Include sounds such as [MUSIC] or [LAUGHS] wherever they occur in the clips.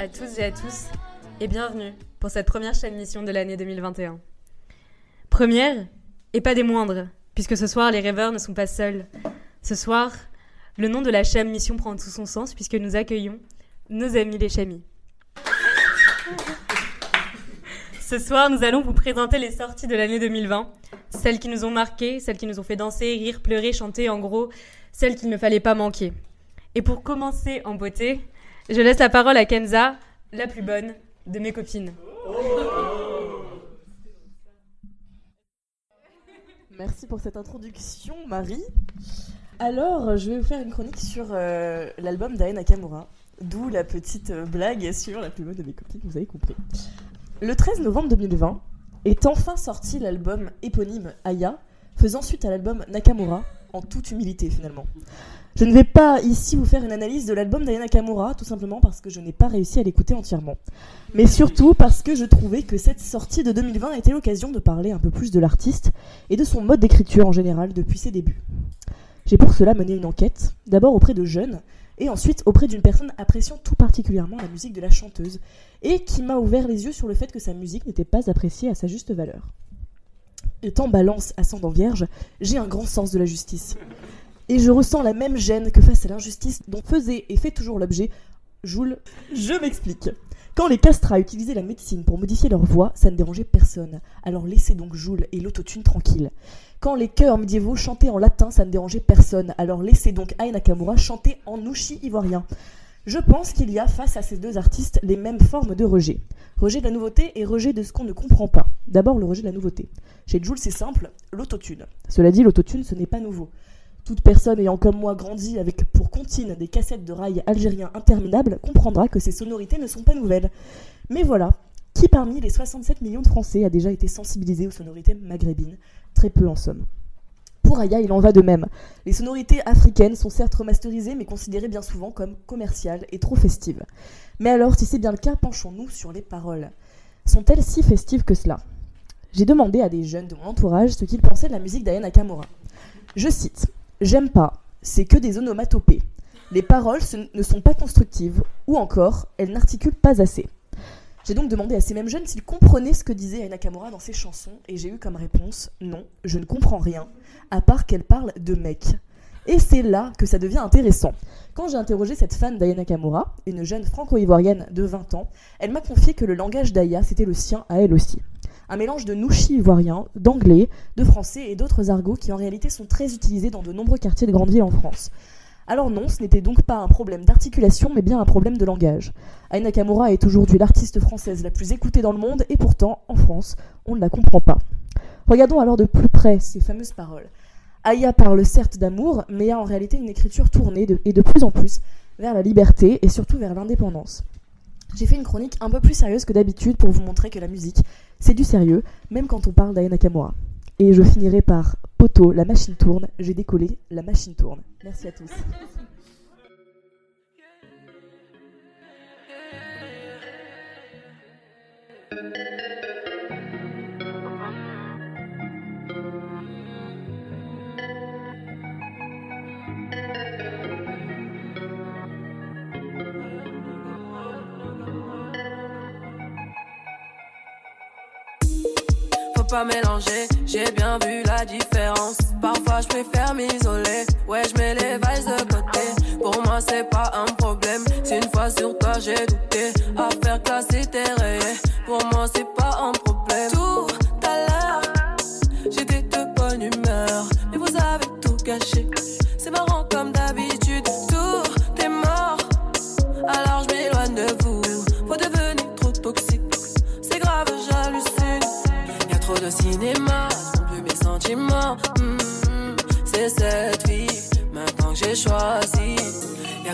À tous et à tous et bienvenue pour cette première chaîne mission de l'année 2021. Première, et pas des moindres, puisque ce soir les rêveurs ne sont pas seuls. Ce soir, le nom de la chaîne mission prend tout son sens puisque nous accueillons nos amis les chamis. Ce soir, nous allons vous présenter les sorties de l'année 2020, celles qui nous ont marquées, celles qui nous ont fait danser, rire, pleurer, chanter, en gros, celles qu'il ne fallait pas manquer. Et pour commencer en beauté, je laisse la parole à Kenza, la plus bonne de mes copines. Merci pour cette introduction, Marie. Alors, je vais vous faire une chronique sur euh, l'album d'Ae Nakamura, d'où la petite euh, blague sur la plus bonne de mes copines, vous avez compris. Le 13 novembre 2020 est enfin sorti l'album éponyme Aya, faisant suite à l'album Nakamura, en toute humilité finalement. Je ne vais pas ici vous faire une analyse de l'album d'Aya Nakamura, tout simplement parce que je n'ai pas réussi à l'écouter entièrement. Mais surtout parce que je trouvais que cette sortie de 2020 était l'occasion de parler un peu plus de l'artiste et de son mode d'écriture en général depuis ses débuts. J'ai pour cela mené une enquête, d'abord auprès de jeunes, et ensuite auprès d'une personne appréciant tout particulièrement la musique de la chanteuse, et qui m'a ouvert les yeux sur le fait que sa musique n'était pas appréciée à sa juste valeur. Étant balance ascendant vierge, j'ai un grand sens de la justice et je ressens la même gêne que face à l'injustice dont faisait et fait toujours l'objet Joule. Je m'explique. Quand les castrats utilisaient la médecine pour modifier leur voix, ça ne dérangeait personne. Alors laissez donc Joule et l'autotune tranquille. Quand les chœurs médiévaux chantaient en latin, ça ne dérangeait personne. Alors laissez donc Ai Nakamura chanter en ushi ivoirien. Je pense qu'il y a face à ces deux artistes les mêmes formes de rejet. Rejet de la nouveauté et rejet de ce qu'on ne comprend pas. D'abord le rejet de la nouveauté. Chez Joule c'est simple, l'autotune. Cela dit, l'autotune ce n'est pas nouveau. Toute personne ayant comme moi grandi avec pour comptine des cassettes de rails algériens interminables comprendra que ces sonorités ne sont pas nouvelles. Mais voilà, qui parmi les 67 millions de Français a déjà été sensibilisé aux sonorités maghrébines? Très peu en somme. Pour Aya, il en va de même. Les sonorités africaines sont certes remasterisées, mais considérées bien souvent comme commerciales et trop festives. Mais alors, si c'est bien le cas, penchons-nous sur les paroles. Sont-elles si festives que cela? J'ai demandé à des jeunes de mon entourage ce qu'ils pensaient de la musique d'Aya Nakamura. Je cite J'aime pas, c'est que des onomatopées. Les paroles ne sont pas constructives, ou encore, elles n'articulent pas assez. J'ai donc demandé à ces mêmes jeunes s'ils comprenaient ce que disait Aina Nakamura dans ses chansons, et j'ai eu comme réponse non, je ne comprends rien, à part qu'elle parle de mecs. Et c'est là que ça devient intéressant. Quand j'ai interrogé cette fan d'Aya Nakamura, une jeune franco-ivoirienne de 20 ans, elle m'a confié que le langage d'Aya, c'était le sien à elle aussi un mélange de nouchi ivoirien, d'anglais, de français et d'autres argots qui en réalité sont très utilisés dans de nombreux quartiers de grandes villes en France. Alors non, ce n'était donc pas un problème d'articulation, mais bien un problème de langage. Aina Nakamura est aujourd'hui l'artiste française la plus écoutée dans le monde, et pourtant, en France, on ne la comprend pas. Regardons alors de plus près ces fameuses paroles. Aya parle certes d'amour, mais a en réalité une écriture tournée et de plus en plus vers la liberté et surtout vers l'indépendance. J'ai fait une chronique un peu plus sérieuse que d'habitude pour vous montrer que la musique, c'est du sérieux, même quand on parle d'Aya Nakamura. Et je finirai par Poto, la machine tourne, j'ai décollé, la machine tourne. Merci à tous. [LAUGHS] mélanger, j'ai bien vu la différence. Parfois je préfère m'isoler, ouais je mets les vibes de côté. Pour moi c'est pas un problème, si une fois sur toi j'ai douté. À faire classer tes pour moi c'est pas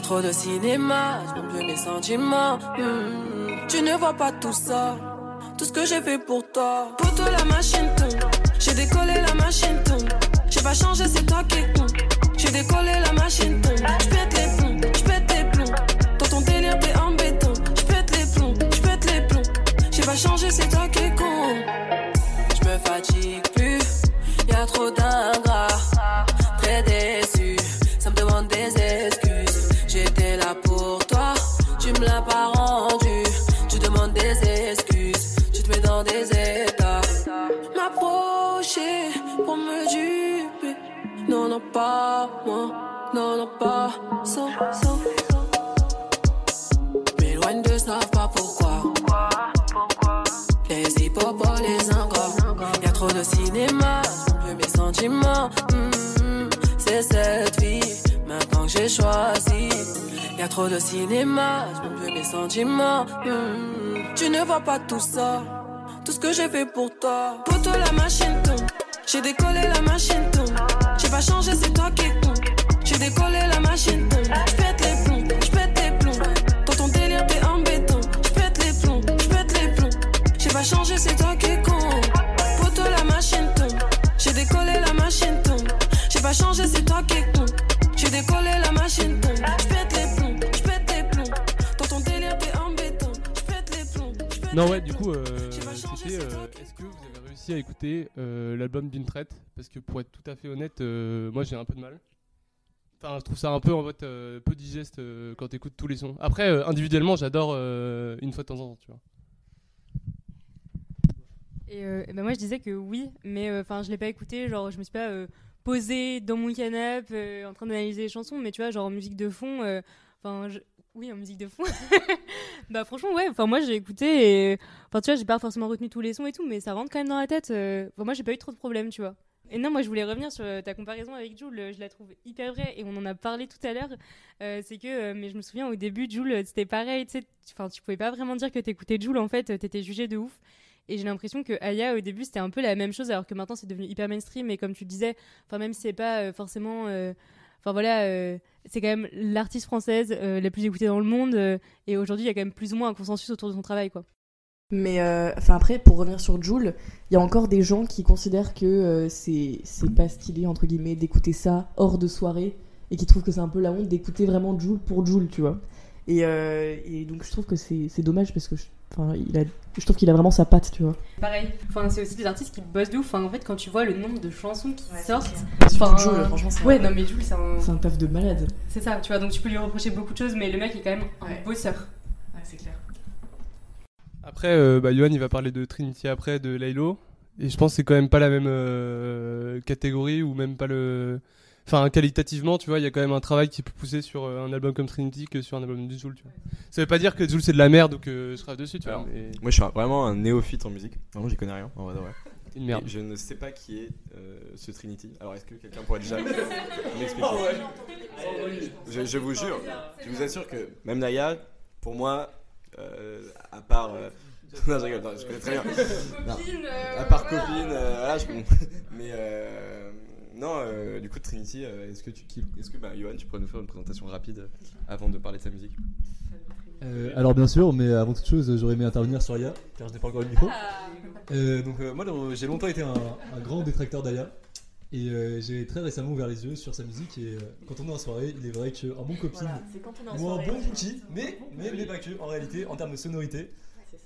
trop de cinéma, je plus mes sentiments. Mm-hmm. tu ne vois pas tout ça, tout ce que j'ai fait pour toi. Pour toi la machine tourne, j'ai décollé la machine tourne. J'ai pas changé, c'est toi qui compte. J'ai décollé la machine tourne. J'pète les plombs, j'pète les plombs. Dans ton délire t'es embêtant. J'pète les plombs, j'pète les plombs. J'ai pas changé, c'est toi qui compte trop de cinéma, je plus mes sentiments. Mm, Tu ne vois pas tout ça, tout ce que j'ai fait pour toi. Pour toi, la machine tourne. J'ai décollé, la machine tourne. J'ai pas changé, c'est toi qui con. J'ai décollé, la machine tourne. J'pète les plombs, j'pète les plombs. Dans ton délire, t'es embêtant. J'pète les plombs, j'pète les plombs. J'ai pas changé, c'est toi qui. Pour toi, la machine tourne. J'ai décollé, la machine tourne. J'ai pas changé, c'est toi qui es Non, ouais, du coup, euh, euh, Est-ce que vous avez réussi à écouter euh, l'album d'une traite Parce que pour être tout à fait honnête, moi j'ai un peu de mal. Enfin, je trouve ça un peu en euh, peu digeste quand t'écoutes tous les sons. Après, individuellement, j'adore une fois de temps en temps, tu vois. Et, et ben moi je disais que oui, mais enfin je l'ai pas écouté, genre je me suis pas posée dans mon canapé en train d'analyser les chansons, mais tu vois genre en musique de fond, enfin oui en musique de fond. [LAUGHS] bah franchement ouais, enfin moi j'ai écouté et enfin tu vois j'ai pas forcément retenu tous les sons et tout, mais ça rentre quand même dans la tête. euh. Enfin, moi j'ai pas eu trop de problèmes, tu vois. Et non, moi je voulais revenir sur euh, ta comparaison avec Jules, euh, je la trouve hyper vraie et on en a parlé tout à l'heure. C'est que, mais je me souviens au début, Jules, c'était pareil, tu enfin tu pouvais pas vraiment dire que t'écoutais Jules en fait, t'étais jugé de ouf. Et j'ai l'impression que Aya au début c'était un peu la même chose alors que maintenant c'est devenu hyper mainstream et comme tu disais, enfin même si c'est pas forcément, enfin voilà, euh, c'est quand même l'artiste française euh, la plus écoutée dans le monde euh, et aujourd'hui il y a quand même plus ou moins un consensus autour de son travail quoi. Mais enfin après, pour revenir sur Joule, il y a encore des gens qui considèrent que c'est pas stylé entre guillemets d'écouter ça hors de soirée et qui trouvent que c'est un peu la honte d'écouter vraiment Joule pour Joule, tu vois. Et, et donc je trouve que c'est dommage parce que je, enfin, il a, je trouve qu'il a vraiment sa patte, tu vois. Pareil, enfin c'est aussi des artistes qui bossent de ouf. Enfin en fait quand tu vois le nombre de chansons qui Ouais, sortent, Surtout Enfin, Joule, franchement, c'est ouais un- non mais Jules c'est un, c'est un taf de malade. c'est ça, tu vois donc tu peux lui reprocher beaucoup de choses mais le mec est quand même un bosseur. Ouais, c'est clair. Après, euh, bah, Johan il va parler de Trinity après, de Laylo. Et je pense que c'est quand même pas la même euh, catégorie ou même pas le. Enfin, qualitativement, tu vois, il y a quand même un travail qui peut pousser sur euh, un album comme Trinity que sur un album de Joule, tu vois. Ça veut pas dire que Joule c'est de la merde ou que je rêve dessus, tu vois. Alors, mais Moi, je suis un- vraiment un néophyte en musique. Vraiment, j'y connais rien. En vrai, de vrai. [LAUGHS] une merde. Et je ne sais pas qui est euh, ce Trinity. Alors, est-ce que quelqu'un pourrait déjà [LAUGHS] m'expliquer je, je vous jure, je vous assure que même Naya, pour moi, euh, à part. euh, [LAUGHS] non, je rigole, non, je connais très bien. À part copine, euh, voilà, je Mais euh, non, euh, du coup, Trinity, euh, est-ce que tu Est-ce que, bah, Johan, tu pourrais nous faire une présentation rapide euh, avant de parler de sa musique? Euh, alors bien sûr, mais avant toute chose, j'aurais aimé intervenir sur Aya, car je n'ai pas encore eu le micro. Euh, donc euh, moi, j'ai longtemps été un, un grand détracteur d'Aya, et euh, j'ai très récemment ouvert les yeux sur sa musique. Et euh, quand on est en soirée, il est vrai qu'un bon copine ou un bon bouki, mais, mais, mais pas que, en réalité, en termes de sonorité,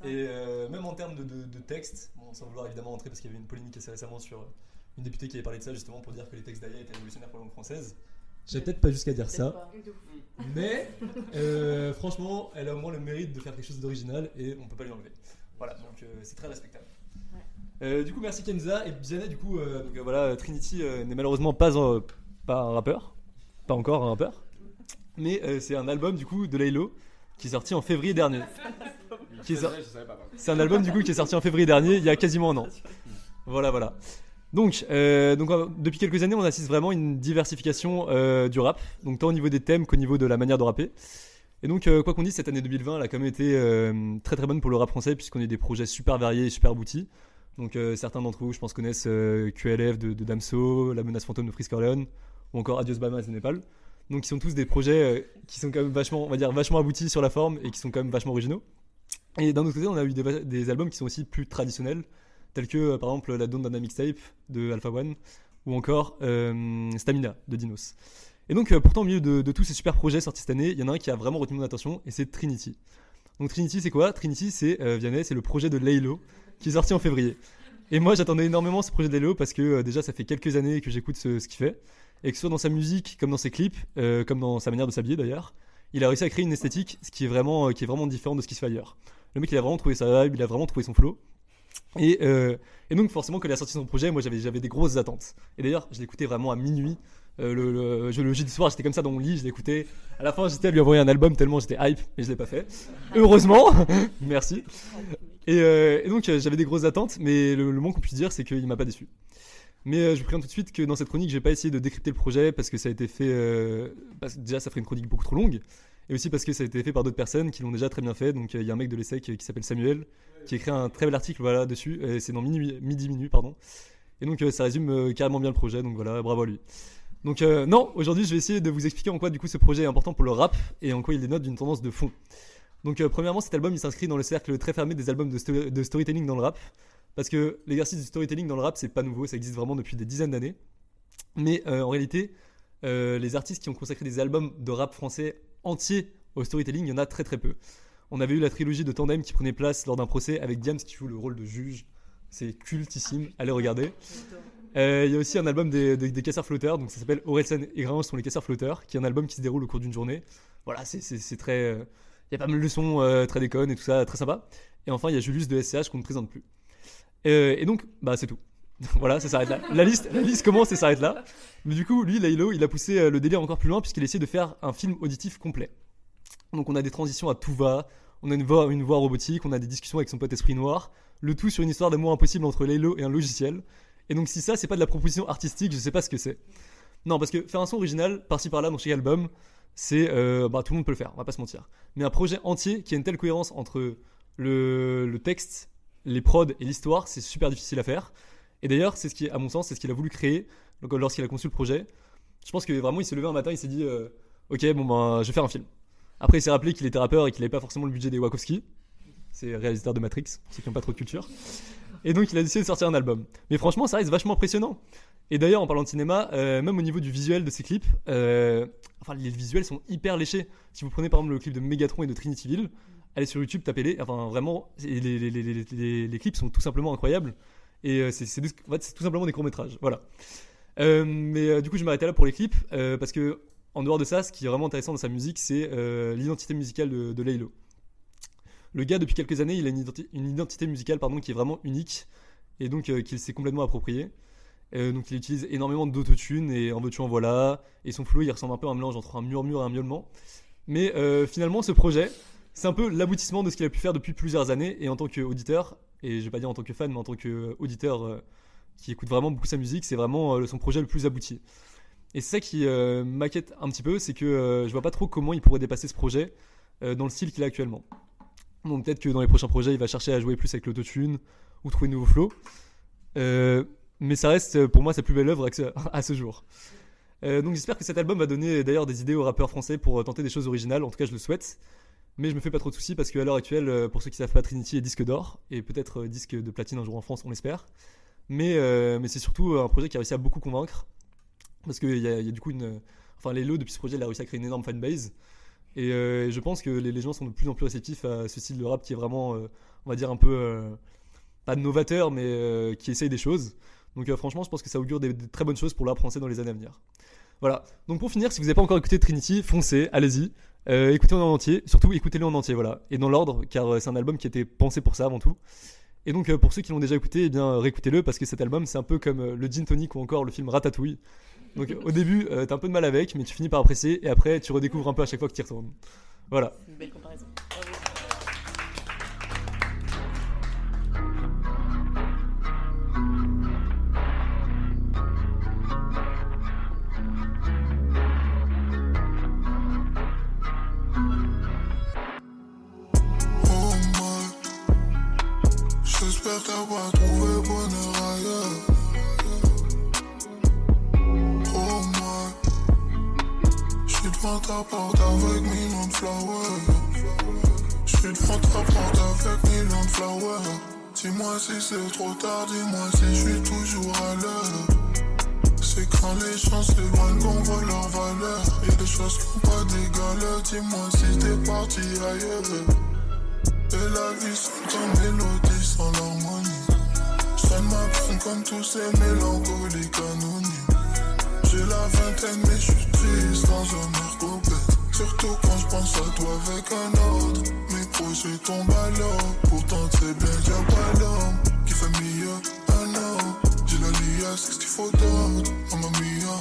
et euh, même en termes de, de, de texte, bon, sans vouloir évidemment entrer parce qu'il y avait une polémique assez récemment sur une députée qui avait parlé de ça justement pour dire que les textes d'Aya étaient révolutionnaires pour la langue française. J'ai peut-être pas jusqu'à dire ça, mais euh, franchement, elle a au moins le mérite de faire quelque chose d'original et on peut pas lui enlever. Voilà, donc euh, c'est très respectable. Euh, du coup, merci Kenza et Vianney. Du coup, euh, donc, euh, voilà, Trinity euh, n'est malheureusement pas, un- pas un rappeur, pas encore un rappeur, mais euh, c'est un album du coup de Laylo qui est sorti en février dernier. [LAUGHS] C'est un album du coup qui est sorti en février dernier, il y a quasiment un an. [LAUGHS] Voilà, voilà. Donc, euh, donc depuis quelques années, on assiste vraiment à une diversification euh, du rap, donc tant au niveau des thèmes qu'au niveau de la manière de rapper. Et donc, euh, quoi qu'on dise, cette année 2020, elle a quand même été très très bonne pour le rap français, puisqu'on a eu des projets super variés et super aboutis. Donc, certains d'entre vous, je pense, connaissent QLF de, de Damso, La menace fantôme de Frisk Orleans, ou encore Adios Bahamas de Népal. Donc, ils sont tous des projets qui sont quand même vachement, on va dire, vachement aboutis sur la forme et qui sont quand même vachement originaux. Et d'un autre côté, on a eu des albums qui sont aussi plus traditionnels, tels que euh, par exemple La Dawn d'un Mixtape de Alpha One, ou encore euh, Stamina de Dinos. Et donc, euh, pourtant, au milieu de, tous ces super projets sortis cette année, il y en a un qui a vraiment retenu mon attention, et c'est Trinity. Donc, Trinity, c'est quoi? Trinity, c'est Vianney, c'est le projet de Laylo, qui est sorti en février. Et moi, j'attendais énormément ce projet de Laylo parce que déjà, ça fait quelques années que j'écoute ce, ce qu'il fait, et que soit dans sa musique, comme dans ses clips, comme dans sa manière de s'habiller d'ailleurs, il a réussi à créer une esthétique ce qui est vraiment, qui est vraiment différent de ce qui se fait ailleurs. Le mec, il a vraiment trouvé sa vibe, il a vraiment trouvé son flow. Et, euh, et donc, forcément, quand il a sorti son projet, moi, j'avais, des grosses attentes. Et d'ailleurs, je l'écoutais vraiment à minuit. Euh, le, le, je- le jeudi soir, j'étais comme ça dans mon lit, je l'écoutais. À la fin, j'étais à lui envoyer un album tellement j'étais hype, mais je l'ai pas fait. Heureusement, [LAUGHS] merci. Et, euh, donc, j'avais des grosses attentes, mais le, le moins qu'on puisse dire, c'est qu'il m'a pas déçu. Mais je vous préviens tout de suite que dans cette chronique, je vais pas essayer de décrypter le projet parce que ça a été fait. que déjà, ça ferait une chronique beaucoup trop longue. Et aussi parce que ça a été fait par d'autres personnes qui l'ont déjà très bien fait. Donc, euh, il y a un mec de l'ESSEC qui s'appelle Samuel qui écrit un très bel article voilà, dessus. C'est dans Midi, Midi pardon. Et donc, euh, ça résume euh, carrément bien le projet. Donc voilà, bravo à lui. Donc, non, aujourd'hui, je vais essayer de vous expliquer en quoi, du coup, ce projet est important pour le rap et en quoi il dénote d'une tendance de fond. Donc, premièrement, cet album, il s'inscrit dans le cercle très fermé des albums de, sto- de storytelling dans le rap. Parce que l'exercice du storytelling dans le rap, c'est pas nouveau, ça existe vraiment depuis des dizaines d'années. Mais en réalité, les artistes qui ont consacré des albums de rap français entiers au storytelling, il y en a très très peu. On avait eu la trilogie de Tandem qui prenait place lors d'un procès avec Diams qui joue le rôle de juge. C'est cultissime, allez regarder. Euh, Il y a aussi un album des, des, des casseurs flotteurs, donc ça s'appelle Orelsan et Gringe sont les casseurs flotteurs, qui est un album qui se déroule au cours d'une journée. Voilà, c'est- très. euh, Il y a pas mal de sons euh, très déconnes et tout ça, très sympa. Et enfin, il y a Julius de SCH qu'on ne présente plus. Et donc, bah c'est tout. [LAUGHS] voilà, ça s'arrête là. La liste, la liste commence et s'arrête là. Mais du coup, lui, Laylo, il a poussé euh, le délire encore plus loin puisqu'il a essayé de faire un film auditif complet. Donc on a des transitions à tout va, on a une voix, une voix robotique, on a des discussions avec son pote Esprit Noir, le tout sur une histoire d'amour impossible entre Laylo et un logiciel. Et donc si ça, c'est pas de la proposition artistique, je sais pas ce que c'est. Non, parce que faire un son original, par-ci par-là, dans chaque album, c'est... euh, bah tout le monde peut le faire, on va pas se mentir. Mais un projet entier qui a une telle cohérence entre le, le texte, les prods et l'histoire, c'est super difficile à faire. Et d'ailleurs, c'est ce qui, à mon sens, c'est ce qu'il a voulu créer donc, lorsqu'il a conçu le projet. Je pense que vraiment, il s'est levé un matin, il s'est dit, euh, ok, bon ben, je vais faire un film. Après, il s'est rappelé qu'il était rappeur et qu'il n'avait pas forcément le budget des Wachowski. C'est réalisateur de Matrix, ceux qui n'ont pas trop de culture. Et donc, il a décidé de sortir un album. Mais franchement, ça reste vachement impressionnant. Et d'ailleurs, en parlant de cinéma, euh, même au niveau du visuel de ces clips, euh, enfin, les visuels sont hyper léchés. Si vous prenez par exemple le clip de Megatron et de Trinityville, allez sur YouTube, tapez-les. Enfin, vraiment, les, les, les- les clips sont tout simplement incroyables. Et euh, c'est tout simplement des courts-métrages. Voilà. Euh, mais euh, du coup, je m'arrêtais là pour les clips parce que, en dehors de ça, ce qui est vraiment intéressant dans sa musique, c'est l'identité musicale de, de. Le gars, depuis quelques années, il a une identité, musicale pardon, qui est vraiment unique et donc euh, qu'il s'est complètement approprié. Donc il utilise énormément d'autotune et en veux-tu en voilà. Et son flow, il ressemble un peu à un mélange entre un murmure et un miaulement. Mais finalement, ce projet, c'est un peu l'aboutissement de ce qu'il a pu faire depuis plusieurs années. Et en tant qu'auditeur, et je vais pas dire en tant que fan, mais en tant qu'auditeur euh, qui écoute vraiment beaucoup sa musique, c'est vraiment euh, son projet le plus abouti. Et c'est ça qui euh, m'inquiète un petit peu, c'est que je vois pas trop comment il pourrait dépasser ce projet dans le style qu'il a actuellement. Donc peut-être que dans les prochains projets, il va chercher à jouer plus avec l'autotune ou trouver de nouveaux flows. Euh, mais ça reste pour moi sa plus belle œuvre à ce- [LAUGHS] jour. Donc j'espère que cet album va donner d'ailleurs des idées aux rappeurs français pour tenter des choses originales, en tout cas je le souhaite. Mais je me fais pas trop de soucis parce qu'à l'heure actuelle, euh, pour ceux qui savent pas, Trinity est disque d'or et peut-être euh, disque de platine un jour en France, on l'espère. Mais, euh, c'est surtout un projet qui a réussi à beaucoup convaincre parce qu'il y, a- du coup une. Enfin, Lelo, depuis ce projet, il a réussi à créer une énorme fanbase. Et je pense que les, les gens sont de plus en plus réceptifs à ce style de rap qui est vraiment, on va dire, un peu. pas novateur, mais qui essaye des choses. Donc franchement, je pense que ça augure des, très bonnes choses pour le français dans les années à venir. Voilà. Donc pour finir, si vous n'avez pas encore écouté Trinity, foncez, allez-y. Euh, écoutez-le en entier, surtout écoutez-le en entier, voilà. Et dans l'ordre, car euh, c'est un album qui été pensé pour ça avant tout. Et donc euh, pour ceux qui l'ont déjà écouté, eh bien réécoutez-le parce que cet album c'est un peu comme le Gin Tonic ou encore le film Ratatouille. Donc au début, euh, t'as un peu de mal avec, mais tu finis par apprécier et après tu redécouvres un peu à chaque fois que tu y retournes. Voilà. Une belle comparaison. J'espère t'avoir trouvé bonheur ailleurs. Oh my, j'suis devant ta porte avec millions de flowers. J'suis devant ta porte avec millions de flowers. Dis-moi si c'est trop tard, dis-moi si j'suis toujours à l'heure. C'est quand les gens s'éloignent qu'on voit leur valeur. Y'a des choses qui ont pas d'égal. Dis-moi si t'es parti ailleurs. Et la vie sonne comme mélodie. Peine comme tous ces mélancoliques anonymes. J'ai la vingtaine mais je suis triste dans un air. Surtout quand je pense à toi avec un autre. Mes projets tombent à l'eau. Pourtant c'est bien qu'il y a pas l'homme qui fait mieux. Un homme, j'ai la lia, c'est ce qu'il faut d'autre. Mamma mia.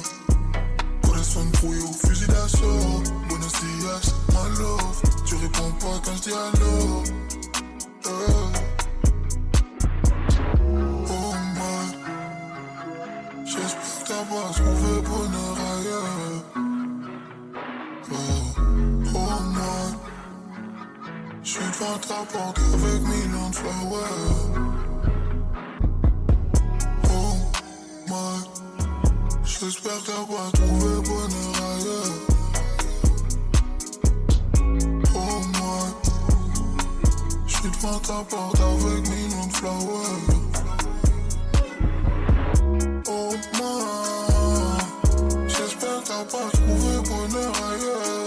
Personne trouille au fusil d'assaut. Buenos dias, my love. Tu réponds pas quand je dis allô. Euh. T'as pas trouvé bonheur ailleurs. Oh, oh my. J'suis devant ta porte avec millions de flowers. Oh my. J'espère pas trouvé bonheur ailleurs. Oh my. J'suis devant ta porte avec millions de flowers. Oh my. T'as pas trouvé bonheur ailleurs.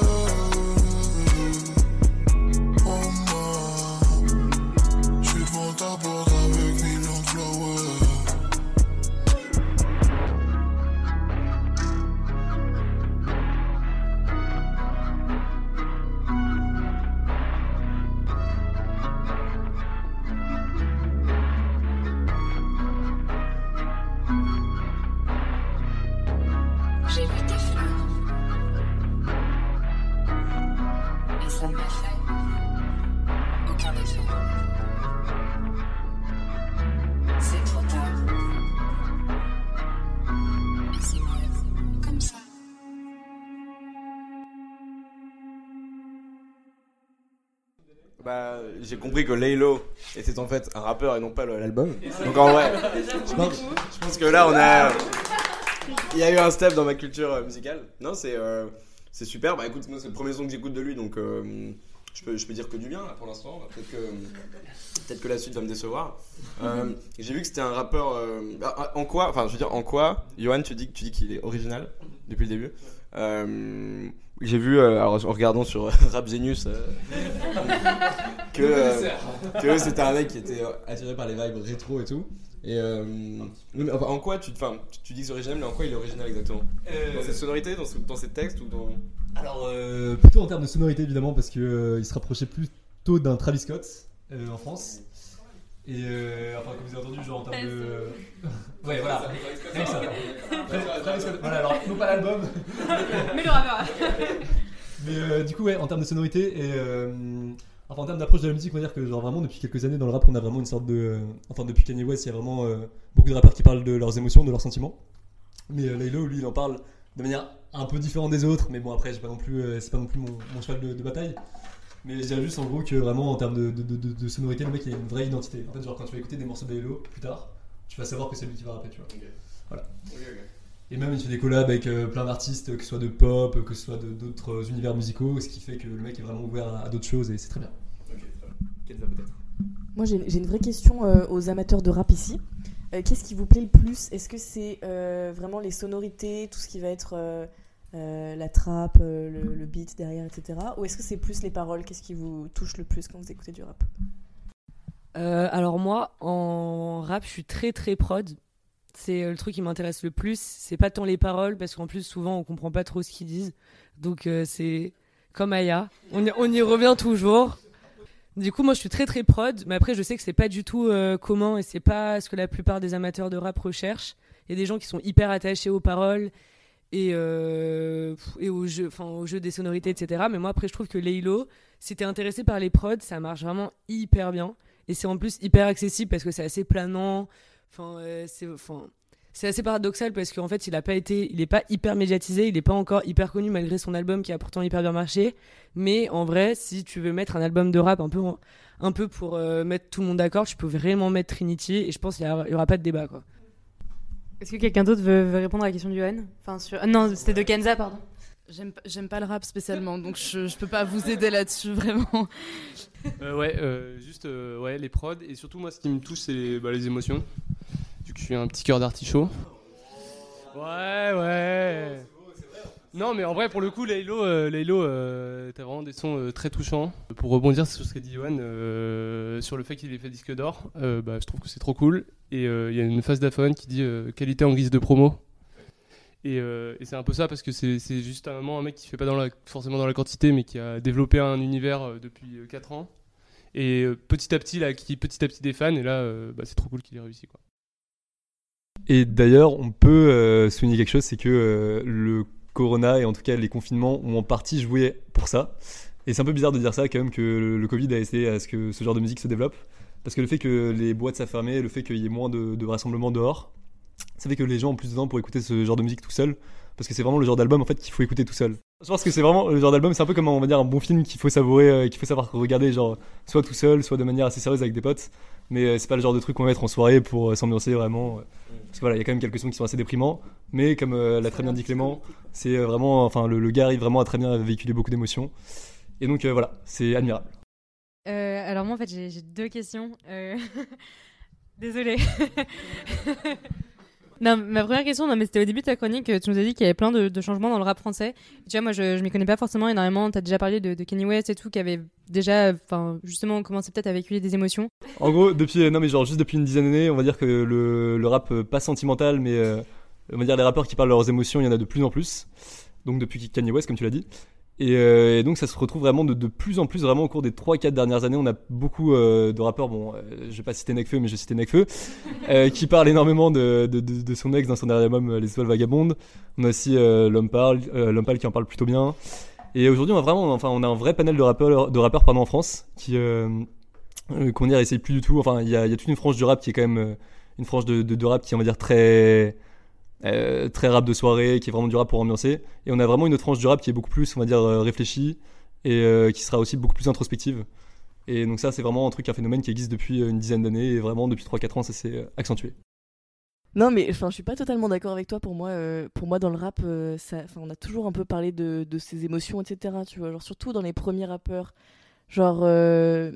Bah, j'ai compris que Laylo était en fait un rappeur et non pas l'album. Donc en vrai, je pense, je pense que là on a. Il y a eu un step dans ma culture euh, musicale. Non, c'est euh, c'est super. Bah écoute, moi c'est le premier son que j'écoute de lui donc euh, je, peux, je peux dire que du bien là pour l'instant. Peut-être que, peut que la suite va me décevoir. Euh, j'ai vu que c'était un rappeur. euh, ah, en quoi Enfin, je veux dire, en quoi Johan, tu dis, tu dis qu'il est original depuis le début j'ai vu, euh, alors, en regardant sur [LAUGHS] Rap Genius, euh, [LAUGHS] que, euh, que c'était un mec qui était euh, attiré par les vibes rétro et tout. Et euh, non, mais, enfin, en quoi tu, enfin, tu, tu dis que c'est original, mais en quoi il est original exactement? Dans ses sonorités, dans, ce- dans ses textes ou dans. Alors, euh, plutôt en termes de sonorité, évidemment, parce qu'il il se rapprochait plutôt d'un Travis Scott euh, en France. Et euh, enfin, comme vous avez entendu, genre en termes de. [LAUGHS] ouais, voilà. Rien que ça. Voilà, alors, non pas l'album, [LAUGHS] Mais le rappeur. [LAUGHS] mais euh, du coup, ouais, en termes de sonorité et. euh, Enfin, en termes d'approche de la musique, on va dire que genre vraiment depuis quelques années dans le rap, on a vraiment une sorte de. Enfin, depuis Kanye West, il y a vraiment euh, beaucoup de rappeurs qui parlent de leurs émotions, de leurs sentiments. Mais euh, Laylo, lui, il en parle de manière un peu différente des autres. Mais bon, après, pas non plus, euh, c'est pas non plus mon, mon cheval de, de bataille. Mais je dirais juste en gros que vraiment en termes de, de, de- de- de sonorité, le mec il a une vraie identité. En fait, genre quand tu vas écouter des morceaux de Laylo plus tard, tu vas savoir que c'est lui qui va rapper, tu vois. Et même il fait des collabs avec euh, plein d'artistes, que ce soit de pop, que ce soit d'autres univers musicaux, ce qui fait que le mec est vraiment ouvert à, à d'autres choses et c'est très bien. Kenza peut-être? Moi, j'ai j'ai une vraie question euh, aux amateurs de rap ici. Euh, Qu'est-ce qui vous plaît le plus? Est-ce que c'est euh, vraiment les sonorités, tout ce qui va être euh, la trappe, euh, le, beat derrière, etc. Ou est-ce que c'est plus les paroles Qu'est-ce qui vous touche le plus quand vous écoutez du rap? Euh, alors moi, en rap, je suis très très prod. C'est le truc qui m'intéresse le plus. C'est pas tant les paroles, parce qu'en plus souvent on comprend pas trop ce qu'ils disent. Donc c'est comme Aya. On y, on y revient toujours. Du coup, moi je suis très très prod, mais après je sais que c'est pas du tout comment et c'est pas ce que la plupart des amateurs de rap recherchent. Il y a des gens qui sont hyper attachés aux paroles et, euh, et au jeu, au jeu des sonorités, etc. Mais moi après je trouve que Laylo, si t'es intéressé par les prods, ça marche vraiment hyper bien. Et c'est en plus hyper accessible parce que c'est assez planant. Enfin, euh, c'est assez paradoxal parce qu'en fait, il a pas été, il est pas hyper médiatisé, il est pas encore hyper connu malgré son album qui a pourtant hyper bien marché. Mais en vrai, si tu veux mettre un album de rap un peu, un peu pour euh, mettre tout le monde d'accord, tu peux vraiment mettre Trinity et je pense qu'il y, aura- aura pas de débat quoi. Est-ce que quelqu'un d'autre veut, veut répondre à la question de Johan enfin, sur... ah, Non, c'était de Kenza, pardon. J'aime pas- j'aime pas le rap spécialement, donc je, je peux pas vous aider là-dessus vraiment. Euh, ouais, euh, juste euh, ouais, les prods et surtout moi ce qui me touche c'est les, bah, les émotions. Vu que je suis un petit cœur d'artichaut. Ouais, ouais. Non mais en vrai pour le coup Laylo, euh, Laylo euh, t'as vraiment des sons euh, très touchants. Pour rebondir sur ce qu'a dit Johan, euh, sur le fait qu'il ait fait disque d'or, bah, je trouve que c'est trop cool. Et il y a une phase d'Aphone qui dit qualité en guise de promo. Et, c'est un peu ça parce que c'est juste un, moment un mec qui fait pas forcément dans la quantité mais qui a développé un univers depuis 4 ans. Et petit à petit, là, qui petit à petit des fans, et là, bah, c'est trop cool qu'il ait réussi. Quoi. Et d'ailleurs, on peut souligner quelque chose, c'est que le Corona et en tout cas les confinements ont en partie joué pour ça. Et c'est un peu bizarre de dire ça quand même que le, Covid a essayé à ce que ce genre de musique se développe. Parce que le fait que les boîtes soient fermées, le fait qu'il y ait moins de, de rassemblements dehors, ça fait que les gens ont plus de temps pour écouter ce genre de musique tout seul. Parce que c'est vraiment le genre d'album en fait qu'il faut écouter tout seul. Je pense que c'est vraiment le genre d'album, c'est un peu comme on va dire un bon film qu'il faut savourer, euh, qu'il faut savoir regarder genre soit tout seul, soit de manière assez sérieuse avec des potes. Mais euh, c'est pas le genre de truc qu'on va mettre en soirée pour euh, s'ambiancer vraiment. euh. Parce que voilà, il y a quand même quelques sons qui sont assez déprimants. Mais comme euh, l'a très bien dit Clément, c'est euh, vraiment, enfin le, le gars arrive vraiment à très bien véhiculer beaucoup d'émotions. Et donc euh, voilà, c'est admirable. Euh, alors moi en fait j'ai deux questions. [LAUGHS] Désolée. [LAUGHS] non, ma première question, non mais c'était au début de ta chronique, tu nous as dit qu'il y avait plein de, de changements dans le rap français. Tu vois, moi je, je m'y connais pas forcément énormément. T'as déjà parlé de, de Kanye West et tout, qui avait déjà, enfin justement commencé peut-être à véhiculer des émotions. En gros, depuis, non mais genre juste depuis une dizaine d'années, on va dire que le, le rap pas sentimental, mais on va dire les rappeurs qui parlent de leurs émotions, il y en a de plus en plus. Donc depuis Kanye West, comme tu l'as dit. Et, euh, donc ça se retrouve vraiment de, plus en plus, vraiment au cours des 3-4 dernières années, on a beaucoup euh, de rappeurs, bon, euh, je vais pas citer Nekfeu, mais je vais citer Nekfeu, [LAUGHS] euh, qui parlent énormément de, son ex dans son dernier album Les Étoiles Vagabondes. On a aussi L'Homme Parle, Parle qui en parle plutôt bien. Et aujourd'hui, on a vraiment, enfin, on a un vrai panel de rappeurs, de rappeurs en France qui, qu'on dirait, essaye plus du tout. Enfin, il y a, y a toute une frange du rap qui est quand même une frange de, rap qui on va dire, très, euh, très rap de soirée, qui est vraiment du rap pour ambiancer. Et on a vraiment une autre frange du rap qui est beaucoup plus, on va dire, euh, réfléchie et euh, qui sera aussi beaucoup plus introspective. Et donc ça, c'est vraiment un truc, un phénomène qui existe depuis une dizaine d'années et vraiment depuis 3-4 ans, ça s'est accentué. Non, mais enfin, je suis pas totalement d'accord avec toi. Pour moi, pour moi, dans le rap, ça, on a toujours un peu parlé de, de ses émotions, etc. Tu vois, genre surtout dans les premiers rappeurs. Genre, euh,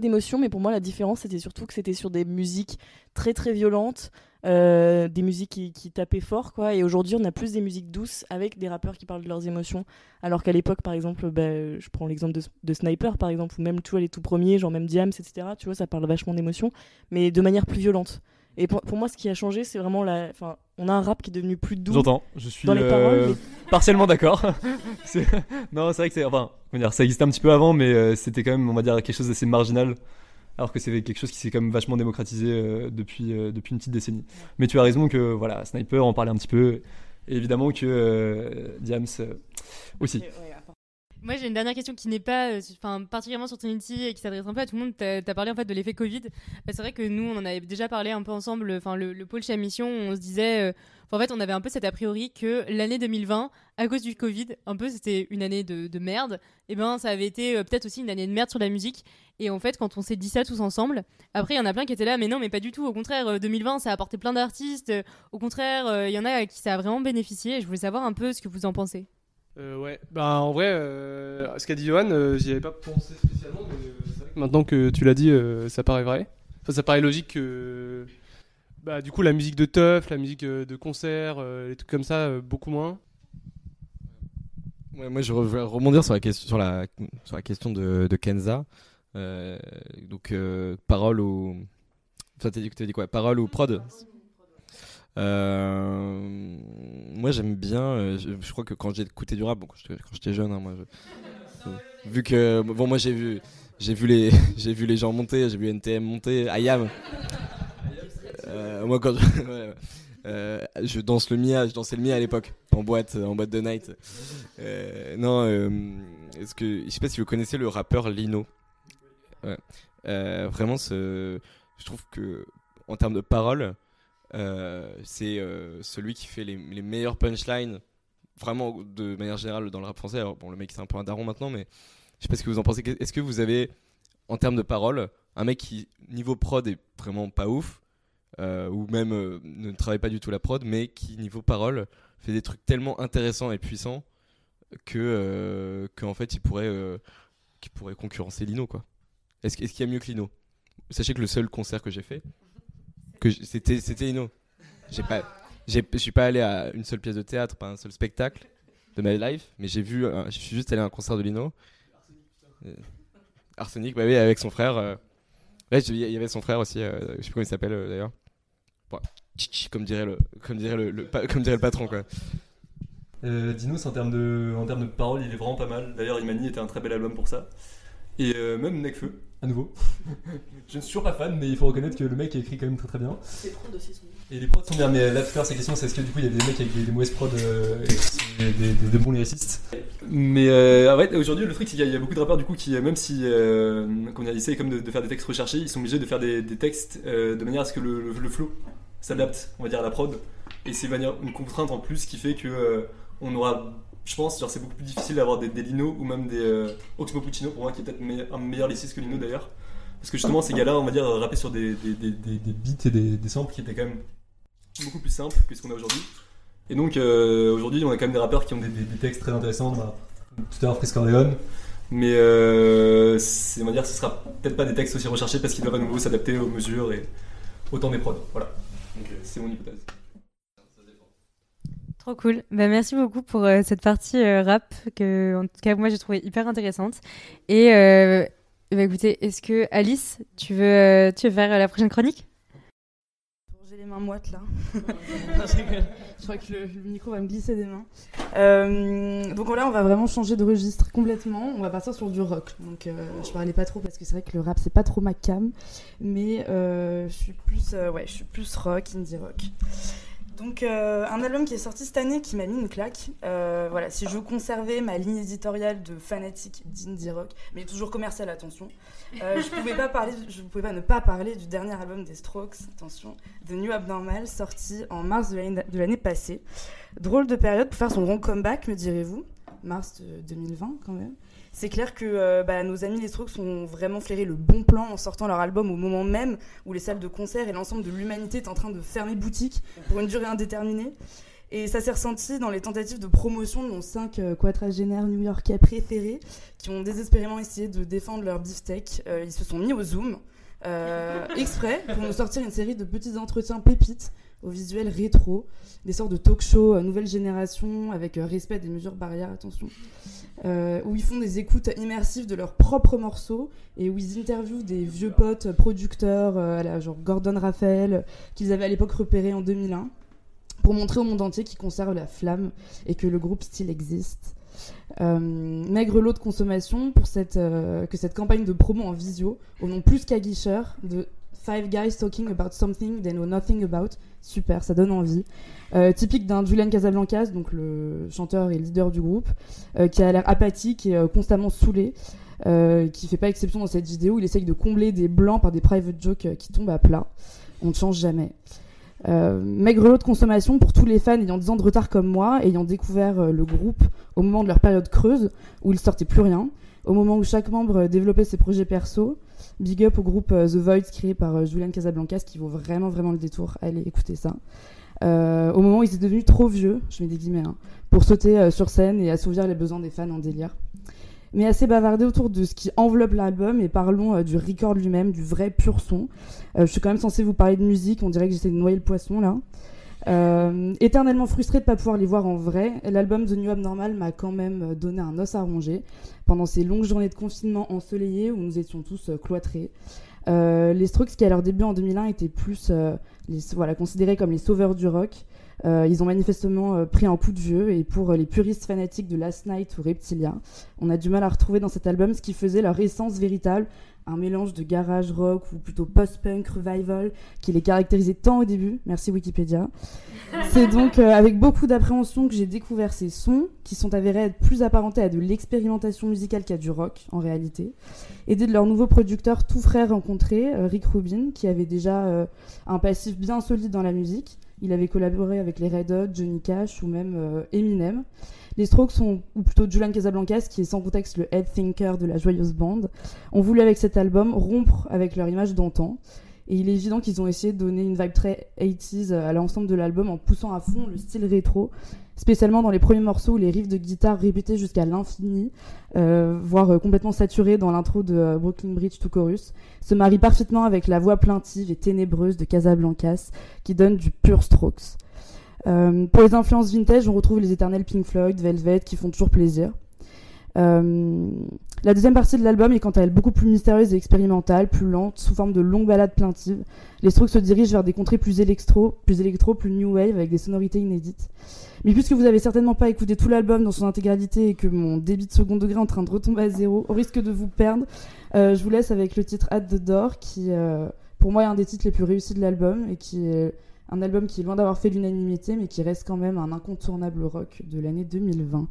d'émotions, mais pour moi, la différence, c'était surtout que c'était sur des musiques très très violentes, euh, des musiques qui, qui tapaient fort, quoi. Et aujourd'hui, on a plus des musiques douces avec des rappeurs qui parlent de leurs émotions. Alors qu'à l'époque, par exemple, bah, je prends l'exemple de, de Sniper, par exemple, ou même, tu vois, les tout premiers, genre même Diams, etc. Tu vois, ça parle vachement d'émotions, mais de manière plus violente. Et pour, pour moi, ce qui a changé, c'est vraiment la. Enfin, on a un rap qui est devenu plus doux. J'entends, je suis dans les euh, paroles, mais- partiellement d'accord. [LAUGHS] Non, c'est vrai que c'est. Enfin, dire, ça existait un petit peu avant, mais euh, c'était quand même, on va dire, quelque chose d'assez marginal. Alors que c'est quelque chose qui s'est quand même vachement démocratisé euh, depuis, euh, depuis une petite décennie. Mais tu as raison que, voilà, Sniper en parlait un petit peu. Et évidemment que euh, Diams aussi. Moi, j'ai une dernière question qui n'est pas, euh, enfin, particulièrement sur Trinity et qui s'adresse un peu à tout le monde. T'as as parlé en fait de l'effet Covid. Bah, c'est vrai que nous, on en avait déjà parlé un peu ensemble. Enfin, le, le pôle chez Mission, on se disait, euh, en fait, on avait un peu cet a priori que l'année 2020, à cause du Covid, un peu, c'était une année de, de merde. Et ben, ça avait été euh, peut-être aussi une année de merde sur la musique. Et en fait, quand on s'est dit ça tous ensemble, après, il y en a plein qui étaient là, mais non, mais pas du tout. Au contraire, euh, 2020, ça a apporté plein d'artistes. Au contraire, il y en a qui ça a vraiment bénéficié. Je voulais savoir un peu ce que vous en pensez. Euh, ouais, bah en vrai, euh, ce qu'a dit Johan, euh, j'y avais pas pensé spécialement, mais euh, c'est vrai que maintenant que tu l'as dit, euh, ça paraît vrai. Enfin, ça paraît logique que, bah du coup, la musique de teuf, la musique de concert, les trucs comme ça, beaucoup moins. Ouais, moi, je veux rebondir sur la question, sur la, sur la question de, Kenza. Donc, parole ou. Toi, t'as dit, dit quoi? Parole ou prod? Euh, Moi, j'aime bien. euh, je, crois que quand j'ai écouté du rap, bon, quand j'étais jeune, hein, moi, vu que. Bon, moi, j'ai vu. J'ai vu les, [LAUGHS] vu les gens monter, j'ai vu NTM monter, Ayam. Euh, moi, quand. [LAUGHS] Euh, je danse le Mia, je dansais le Mia à l'époque, en boîte, en boîte de night. Non, est-ce que je sais pas si vous connaissez le rappeur Lino. Vraiment, je trouve que en termes de paroles, c'est euh, celui qui fait les, les meilleures punchlines, vraiment de manière générale dans le rap français. Alors bon, le mec c'est un peu un daron maintenant, mais je sais pas ce que vous en pensez. Est-ce que vous avez, en termes de paroles, un mec qui niveau prod est vraiment pas ouf, euh, ou même euh, ne travaille pas du tout la prod, mais qui niveau parole fait des trucs tellement intéressants et puissants que euh, qu'en fait il pourrait euh, qu'il pourrait concurrencer Lino quoi. Est-ce est-ce qu'il y a mieux que Lino? Sachez que le seul concert que j'ai fait c'était c'était Lino. J'ai pas je suis pas allé à une seule pièce de théâtre, pas un seul spectacle de ma life, mais j'ai vu un- je suis juste allé à un concert de Lino. Euh, Arsenic, bah oui, avec son frère. euh, Ouais, il y avait son frère aussi, euh, je sais plus comment il s'appelle euh, d'ailleurs. Bon, comme dirait le, comme dirait le, comme dirait le patron quoi. Euh, Dinos, en termes de, en de paroles, il est vraiment pas mal. D'ailleurs, Imani était un très bel album pour ça. Et euh, même Necfeu, à nouveau. [LAUGHS] je ne suis toujours pas fan, mais il faut reconnaître que le mec a écrit quand même très très bien. Les prods aussi sont Et les prods sont bien, mais là tout à l'heure, sa question c'est est-ce que du coup il y a des mecs avec des, des mauvaises prods euh, et des, des- des bons lyricistes? Mais euh, en fait, aujourd'hui, le truc, c'est qu'il y, a- y a beaucoup de rappeurs, du coup, qui, euh, même si euh, qu'on a essayé comme de, de faire des textes recherchés, ils sont obligés de faire des, des textes euh, de manière à ce que le, le, le flow s'adapte, on va dire, à la prod. Et c'est une contrainte en plus qui fait que euh, on aura, je pense, genre c'est beaucoup plus difficile d'avoir des, des Lino ou même des euh, Oxmo Puccino, pour moi, qui est peut-être me- un meilleur lyriciste que Lino d'ailleurs. Parce que justement, ces gars-là, on va dire, rappaient sur des, des, beats et des, samples qui étaient quand même beaucoup plus simples que ce qu'on a aujourd'hui. Et donc euh, aujourd'hui, on a quand même des rappeurs qui ont des, textes très intéressants. Bah, tout à l'heure, Frisk Corleone. Mais euh, on va dire que ce sera peut-être pas des textes aussi recherchés parce qu'ils doivent à nouveau s'adapter aux mesures et au temps des prods. Voilà. Euh, c'est mon hypothèse. Trop cool. Bah, merci beaucoup pour euh, cette partie euh, rap que, en tout cas, moi j'ai trouvé hyper intéressante. Et euh, bah, écoutez, est-ce que Alice, tu veux, euh, tu veux faire euh, la prochaine chronique? J'ai les mains moites là. [LAUGHS] Je crois que le, le micro va me glisser des mains. Euh, donc là, on va vraiment changer de registre complètement. On va partir sur du rock. Donc euh, je parlais pas trop parce que c'est vrai que le rap c'est pas trop ma cam, mais euh, je suis plus, euh, ouais, je suis plus rock, indie rock. Donc euh, un album qui est sorti cette année qui m'a mis une claque. Euh, voilà, si je veux conserver ma ligne éditoriale de fanatique d'indie rock, mais toujours commercial, attention. euh, je pouvais pouvais pas ne pas parler du dernier album des Strokes, attention, The New Abnormal, sorti en mars de l'année de l'année passée. Drôle de période pour faire son grand comeback, me direz-vous. Mars de 2020 quand même. C'est clair que euh, bah, nos amis les Strokes ont vraiment flairé le bon plan en sortant leur album au moment même où les salles de concert et l'ensemble de l'humanité est en train de fermer boutique pour une durée indéterminée. Et ça s'est ressenti dans les tentatives de promotion de nos cinq euh, new-yorkais préférés qui ont désespérément essayé de défendre leur beefsteak. Euh, ils se sont mis au zoom euh, exprès pour nous sortir une série de petits entretiens pépites au visuel rétro, des sortes de talk-show euh, nouvelle génération avec euh, respect des mesures barrières, attention, euh, où ils font des écoutes immersives de leurs propres morceaux et où ils interviewent des vieux potes producteurs, à la- genre Gordon Raphael, qu'ils avaient à l'époque repéré en 2001, pour montrer au monde entier qu'ils conservent la flamme et que le groupe still existe. Euh, maigre lot de consommation pour cette, euh, que cette campagne de promo en visio, au nom plus qu'aguicheur, de Five Guys Talking About Something They Know Nothing About. Super, ça donne envie. Euh, typique d'un Julian Casablancas, donc le chanteur et leader du groupe, euh, qui a l'air apathique et euh, constamment saoulé, qui fait pas exception dans cette vidéo. Il essaye de combler des blancs par des private jokes qui tombent à plat. On ne change jamais. Maigre lot de consommation pour tous les fans ayant 10 ans de retard comme moi, ayant découvert le groupe au moment de leur période creuse, où il sortait plus rien, au moment où chaque membre développait ses projets perso. Big up au groupe euh, The Voids créé par euh, Julian Casablancas qui vaut vraiment vraiment le détour. Allez écoutez ça. Euh, au moment où ils étaient devenus trop vieux, je mets des guillemets, hein, pour sauter sur scène et assouvir les besoins des fans en délire. Mais assez bavardé autour de ce qui enveloppe l'album et parlons du record lui-même, du vrai pur son. Je suis quand même censée vous parler de musique, on dirait que j'essaie de noyer le poisson là. Euh, éternellement frustrée de ne pas pouvoir les voir en vrai, l'album The New Abnormal m'a quand même donné un os à ronger pendant ces longues journées de confinement ensoleillées où nous étions tous euh, cloîtrés. Euh, les Strokes, qui à leur début en 2001 étaient plus euh, voilà, considérés comme les sauveurs du rock, euh, ils ont manifestement euh, pris un coup de vieux et pour euh, les puristes fanatiques de Last Night ou Reptilia, on a du mal à retrouver dans cet album ce qui faisait leur essence véritable, un mélange de garage rock ou plutôt post-punk revival qui les caractérisait tant au début. Merci Wikipédia. C'est donc avec beaucoup d'appréhension que j'ai découvert ces sons qui sont avérés être plus apparentés à de l'expérimentation musicale qu'à du rock en réalité. Aidés de leur nouveau producteur tout frais rencontré, Rick Rubin, qui avait déjà un passif bien solide dans la musique. Il avait collaboré avec les Red Hot, Johnny Cash ou même euh, Eminem. Les Strokes sont, ou plutôt Julian Casablancas, qui est sans contexte le head thinker de la joyeuse bande, ont voulu avec cet album rompre avec leur image d'antan. Et il est évident qu'ils ont essayé de donner une vibe très 80s à l'ensemble de l'album en poussant à fond le style rétro, spécialement dans les premiers morceaux où les riffs de guitare répétés jusqu'à l'infini, euh, voire euh, complètement saturés dans l'intro de euh, Brooklyn Bridge to Chorus, se marient parfaitement avec la voix plaintive et ténébreuse de Casablancas qui donne du pur Strokes. Pour les influences vintage, on retrouve les éternels Pink Floyd, Velvet qui font toujours plaisir. Euh, la deuxième partie de l'album est quant à elle beaucoup plus mystérieuse et expérimentale, plus lente, sous forme de longues balades plaintives. Les Strokes se dirigent vers des contrées plus électro, plus électro, plus new wave, avec des sonorités inédites. Mais puisque vous avez certainement pas écouté tout l'album dans son intégralité et que mon débit de second degré est en train de retomber à zéro, au risque de vous perdre, euh, je vous laisse avec le titre At the Door, qui euh, pour moi est un des titres les plus réussis de l'album et qui est Un album qui est loin d'avoir fait l'unanimité, mais qui reste quand même un incontournable rock de l'année 2020.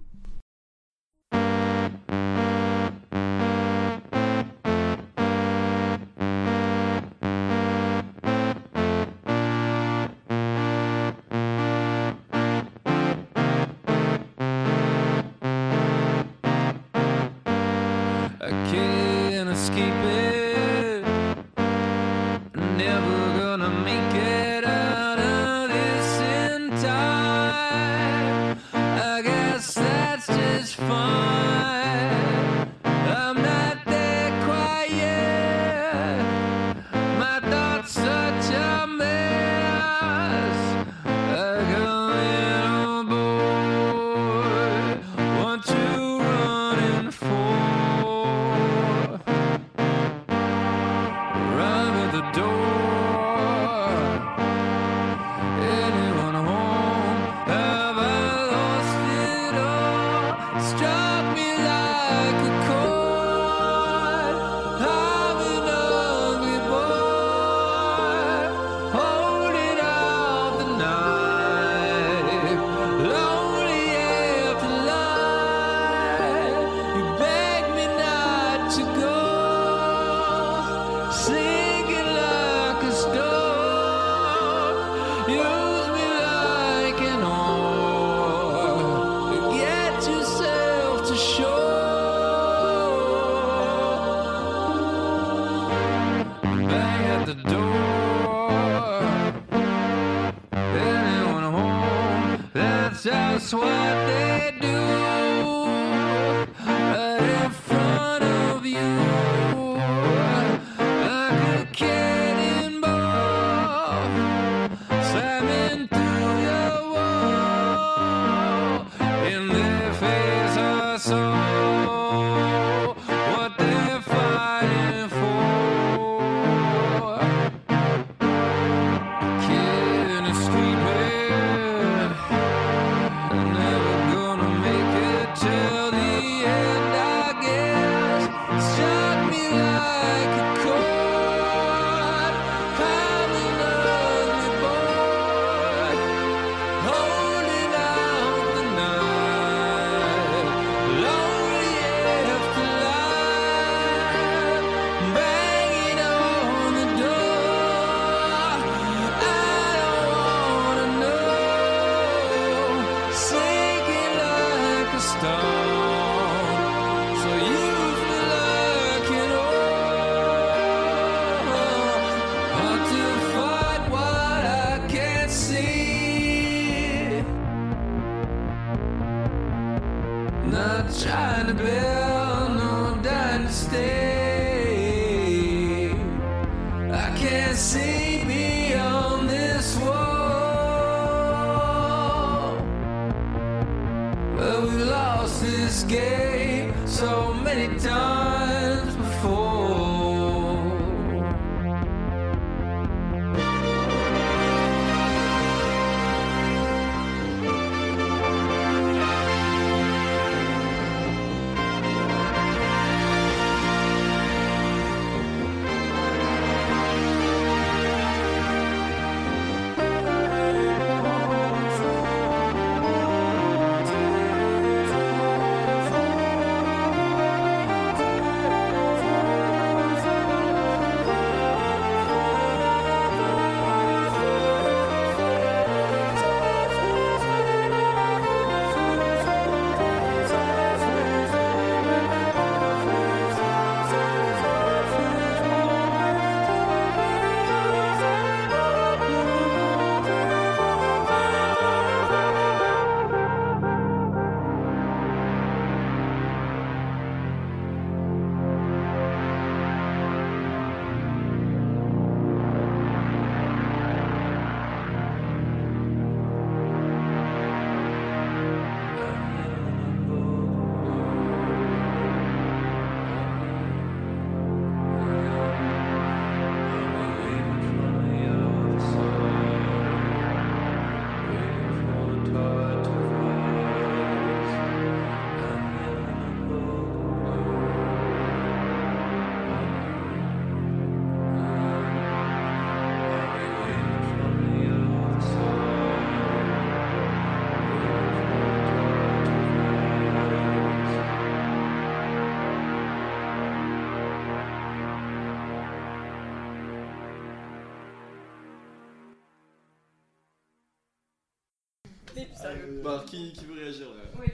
Bah, qui, qui veut réagir là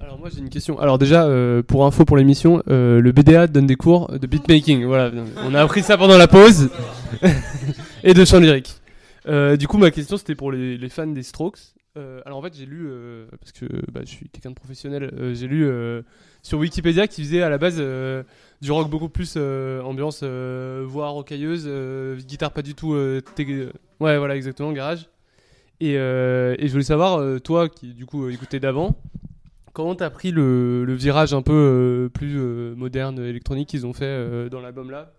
Alors moi j'ai une question. Alors déjà euh, pour info pour l'émission, euh, le BDA donne des cours de beatmaking. Voilà, on a appris ça pendant la pause [LAUGHS] et de chant lyrique. Euh, du coup ma question c'était pour les, les fans des Strokes. Euh, alors en fait j'ai lu euh, parce que bah, je suis quelqu'un de professionnel, euh, j'ai lu euh, sur Wikipédia qui faisait à la base euh, du rock beaucoup plus euh, ambiance euh, voix rocailleuse, euh, guitare pas du tout. euh, ouais voilà exactement garage. Et, euh, et je voulais savoir euh, toi qui du coup euh, écoutais d'avant. Comment t'as pris le, le virage un peu plus moderne, électronique qu'ils ont fait dans l'album là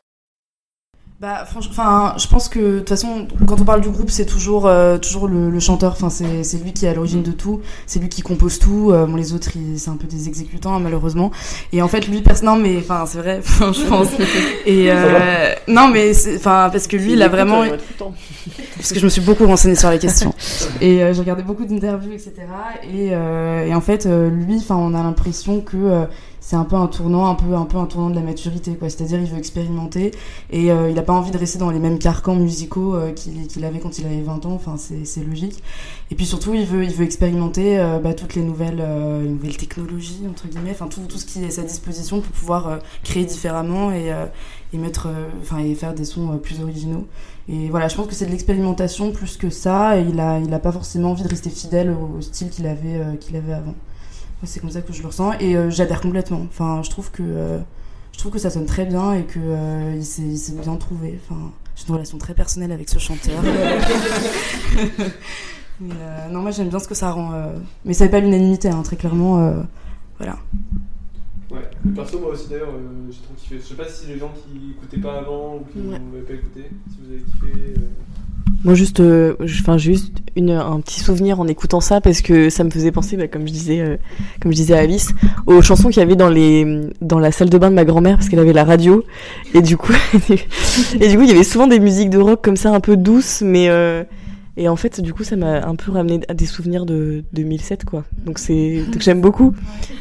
Bah, franchement, enfin, je pense que de toute façon, quand on parle du groupe, c'est toujours, euh, toujours le, le chanteur. Enfin, c'est lui qui est à l'origine de tout. C'est lui qui compose tout. Euh, bon, les autres, c'est un peu des exécutants, hein, malheureusement. Et en fait, lui, personne. Non, mais enfin, c'est vrai. [LAUGHS] je pense. [LAUGHS] Et euh, non, mais enfin, parce que lui, il a vraiment. [LAUGHS] parce que je me suis beaucoup renseignée sur la question. Et euh, j'ai regardé beaucoup d'interviews, etc. Et, euh, et en fait, euh, lui, enfin, on a l'impression que euh, c'est un peu un tournant, un peu, un peu un tournant de la maturité. C'est-à-dire, il veut expérimenter et euh, il a pas envie de rester dans les mêmes carcans musicaux euh, qu'il avait quand il avait 20 ans. Enfin, c'est logique. Et puis surtout, il veut, il veut expérimenter euh, bah, toutes les nouvelles, les nouvelles technologies entre guillemets, enfin tout, tout ce qui est à sa disposition pour pouvoir créer différemment et, et mettre, enfin et faire des sons plus originaux. Et voilà, je pense que c'est de l'expérimentation plus que ça. Il a, il a pas forcément envie de rester fidèle au, style qu'il avait, qu'il avait avant. C'est comme ça que je le ressens et euh, j'adhère complètement. Enfin, je trouve que euh, je trouve que ça sonne très bien et que euh, s'est bien trouvé. Enfin, j'ai une relation très personnelle avec ce chanteur. [LAUGHS] Mais, euh, non, moi j'aime bien ce que ça rend. Mais ça n'est pas l'unanimité, hein, très clairement. Voilà. Ouais, perso moi aussi d'ailleurs euh, j'ai trop kiffé. Je sais pas si les gens qui écoutaient pas avant ou qui Ouais. n'avaient pas écouté, si vous avez kiffé. euh. Moi, juste, euh, je- enfin, juste une, un petit souvenir en écoutant ça parce que ça me faisait penser, bah, comme je disais, euh, comme je disais à Alice, aux chansons qu'il y avait dans les, dans la salle de bain de ma grand-mère parce qu'elle avait la radio et du coup, [LAUGHS] et du coup, il y avait souvent des musiques de rock comme ça, un peu douces, mais euh, et en fait, du coup, ça m'a un peu ramené à des souvenirs de 2007, quoi. Donc c'est, j'aime beaucoup.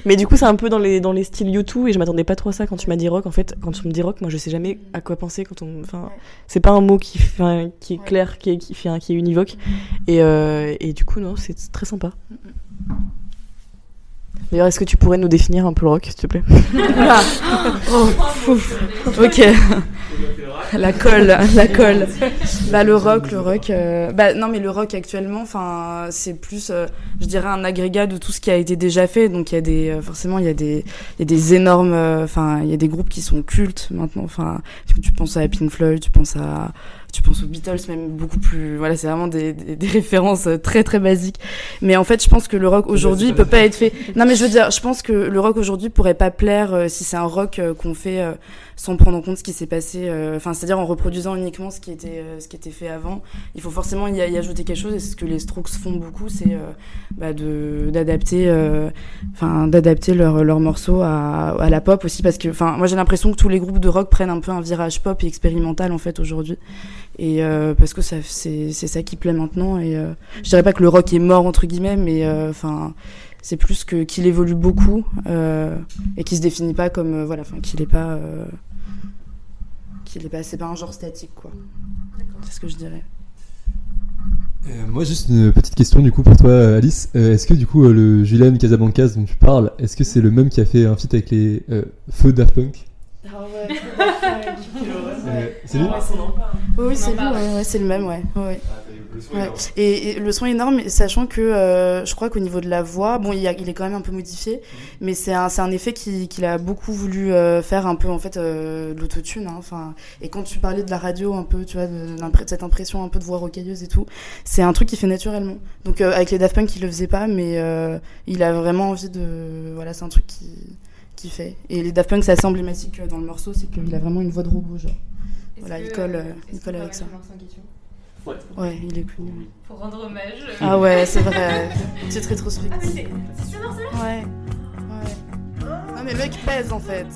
Mais du coup, c'est un peu dans les, dans les styles YouTube et je m'attendais pas trop à ça quand tu m'as dit rock. En fait, quand tu me dis rock, moi, je sais jamais à quoi penser quand on, enfin, c'est pas un mot qui, fait qui est clair, qui est, qui fait qui est univoque. Et, euh, et du coup, non, c'est très sympa. D'ailleurs, est-ce que tu pourrais nous définir un peu le rock, s'il te plaît? Oula. [LAUGHS] [LAUGHS] Oh. Ok. [LAUGHS] La colle, la colle. Bah le rock, le rock. euh, Bah non mais le rock actuellement, enfin c'est plus, euh, je dirais un agrégat de tout ce qui a été déjà fait. Donc il y a des, euh, forcément il y a des, il y a des énormes, euh, enfin il y a des groupes qui sont cultes maintenant. Enfin tu penses à Pink Floyd, tu penses à, tu penses aux Beatles même beaucoup plus. Voilà c'est vraiment des, des, des références très très basiques. Mais en fait je pense que le rock aujourd'hui peut pas être fait. Non mais je veux dire, je pense que le rock aujourd'hui pourrait pas plaire euh, si c'est un rock euh, qu'on fait euh, sans prendre en compte ce qui s'est passé. euh, Enfin, c'est-à-dire en reproduisant uniquement ce qui était euh, ce qui était fait avant. Il faut forcément y, ajouter quelque chose. Et c'est ce que les Strokes font beaucoup, c'est euh, bah, d'adapter, enfin d'adapter leurs leurs morceaux à, la pop aussi, parce que, enfin, moi j'ai l'impression que tous les groupes de rock prennent un peu un virage pop et expérimental en fait aujourd'hui. Et parce que c'est ça qui plaît maintenant. Et je dirais pas que le rock est mort entre guillemets, mais enfin c'est plus que qu'il évolue beaucoup et qu'il se définit pas comme voilà qu'il est pas qu'il est pas c'est pas un genre statique quoi. C'est ce que je dirais. Euh, moi, juste une petite question du coup pour toi, Alice. Euh, est-ce que du coup, euh, le Julian Casablancas dont tu parles, est-ce que c'est le même qui a fait un feat avec les euh, Feux Daft Punk? Euh, c'est lui? Oui oui c'est lui ouais, ouais, c'est le même ouais ouais, ouais. Et, et le son est énorme sachant que euh, je crois qu'au niveau de la voix bon il, y a- il est quand même un peu modifié mais c'est un, effet qui- qu'il a beaucoup voulu euh, faire un peu en fait euh, de l'autotune hein, enfin et quand tu parlais de la radio un peu tu vois de, cette impression un peu de voix rocailleuse et tout c'est un truc qui fait naturellement. Donc euh, avec les Daft Punk il le faisait pas mais euh, il a vraiment envie de voilà c'est un truc qui qui fait. Et les Daft Punk c'est assez emblématique dans le morceau c'est qu'il a vraiment une voix de robot genre. Voilà il colle euh, il colle avec ça Ouais. ouais il est connu Pour rendre hommage. ah ouais c'est vrai petite [LAUGHS] rétrospective Ah, c'est c'est ce morceau-là Ouais. Ouais. Non mais le mec pèse en fait.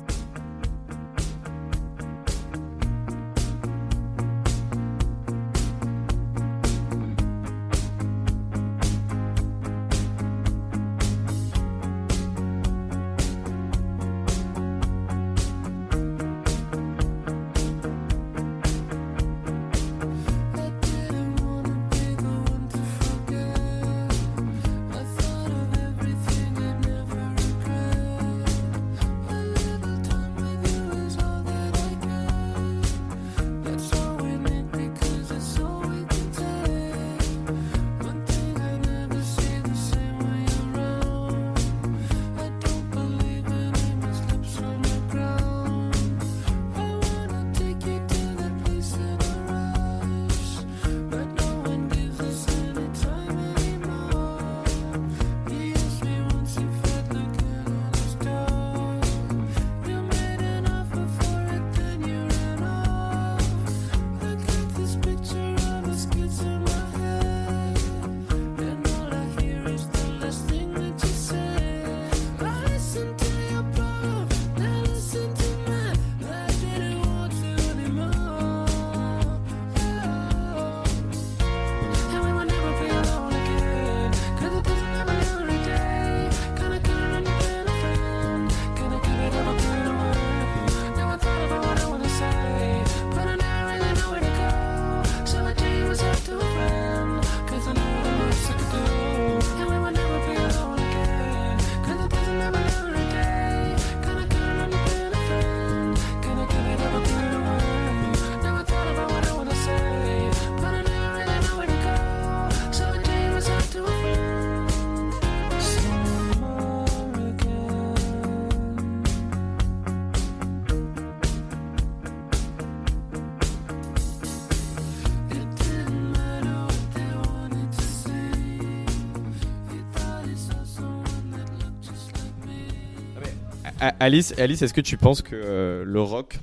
Alice, Alice est-ce que tu penses que euh, le rock,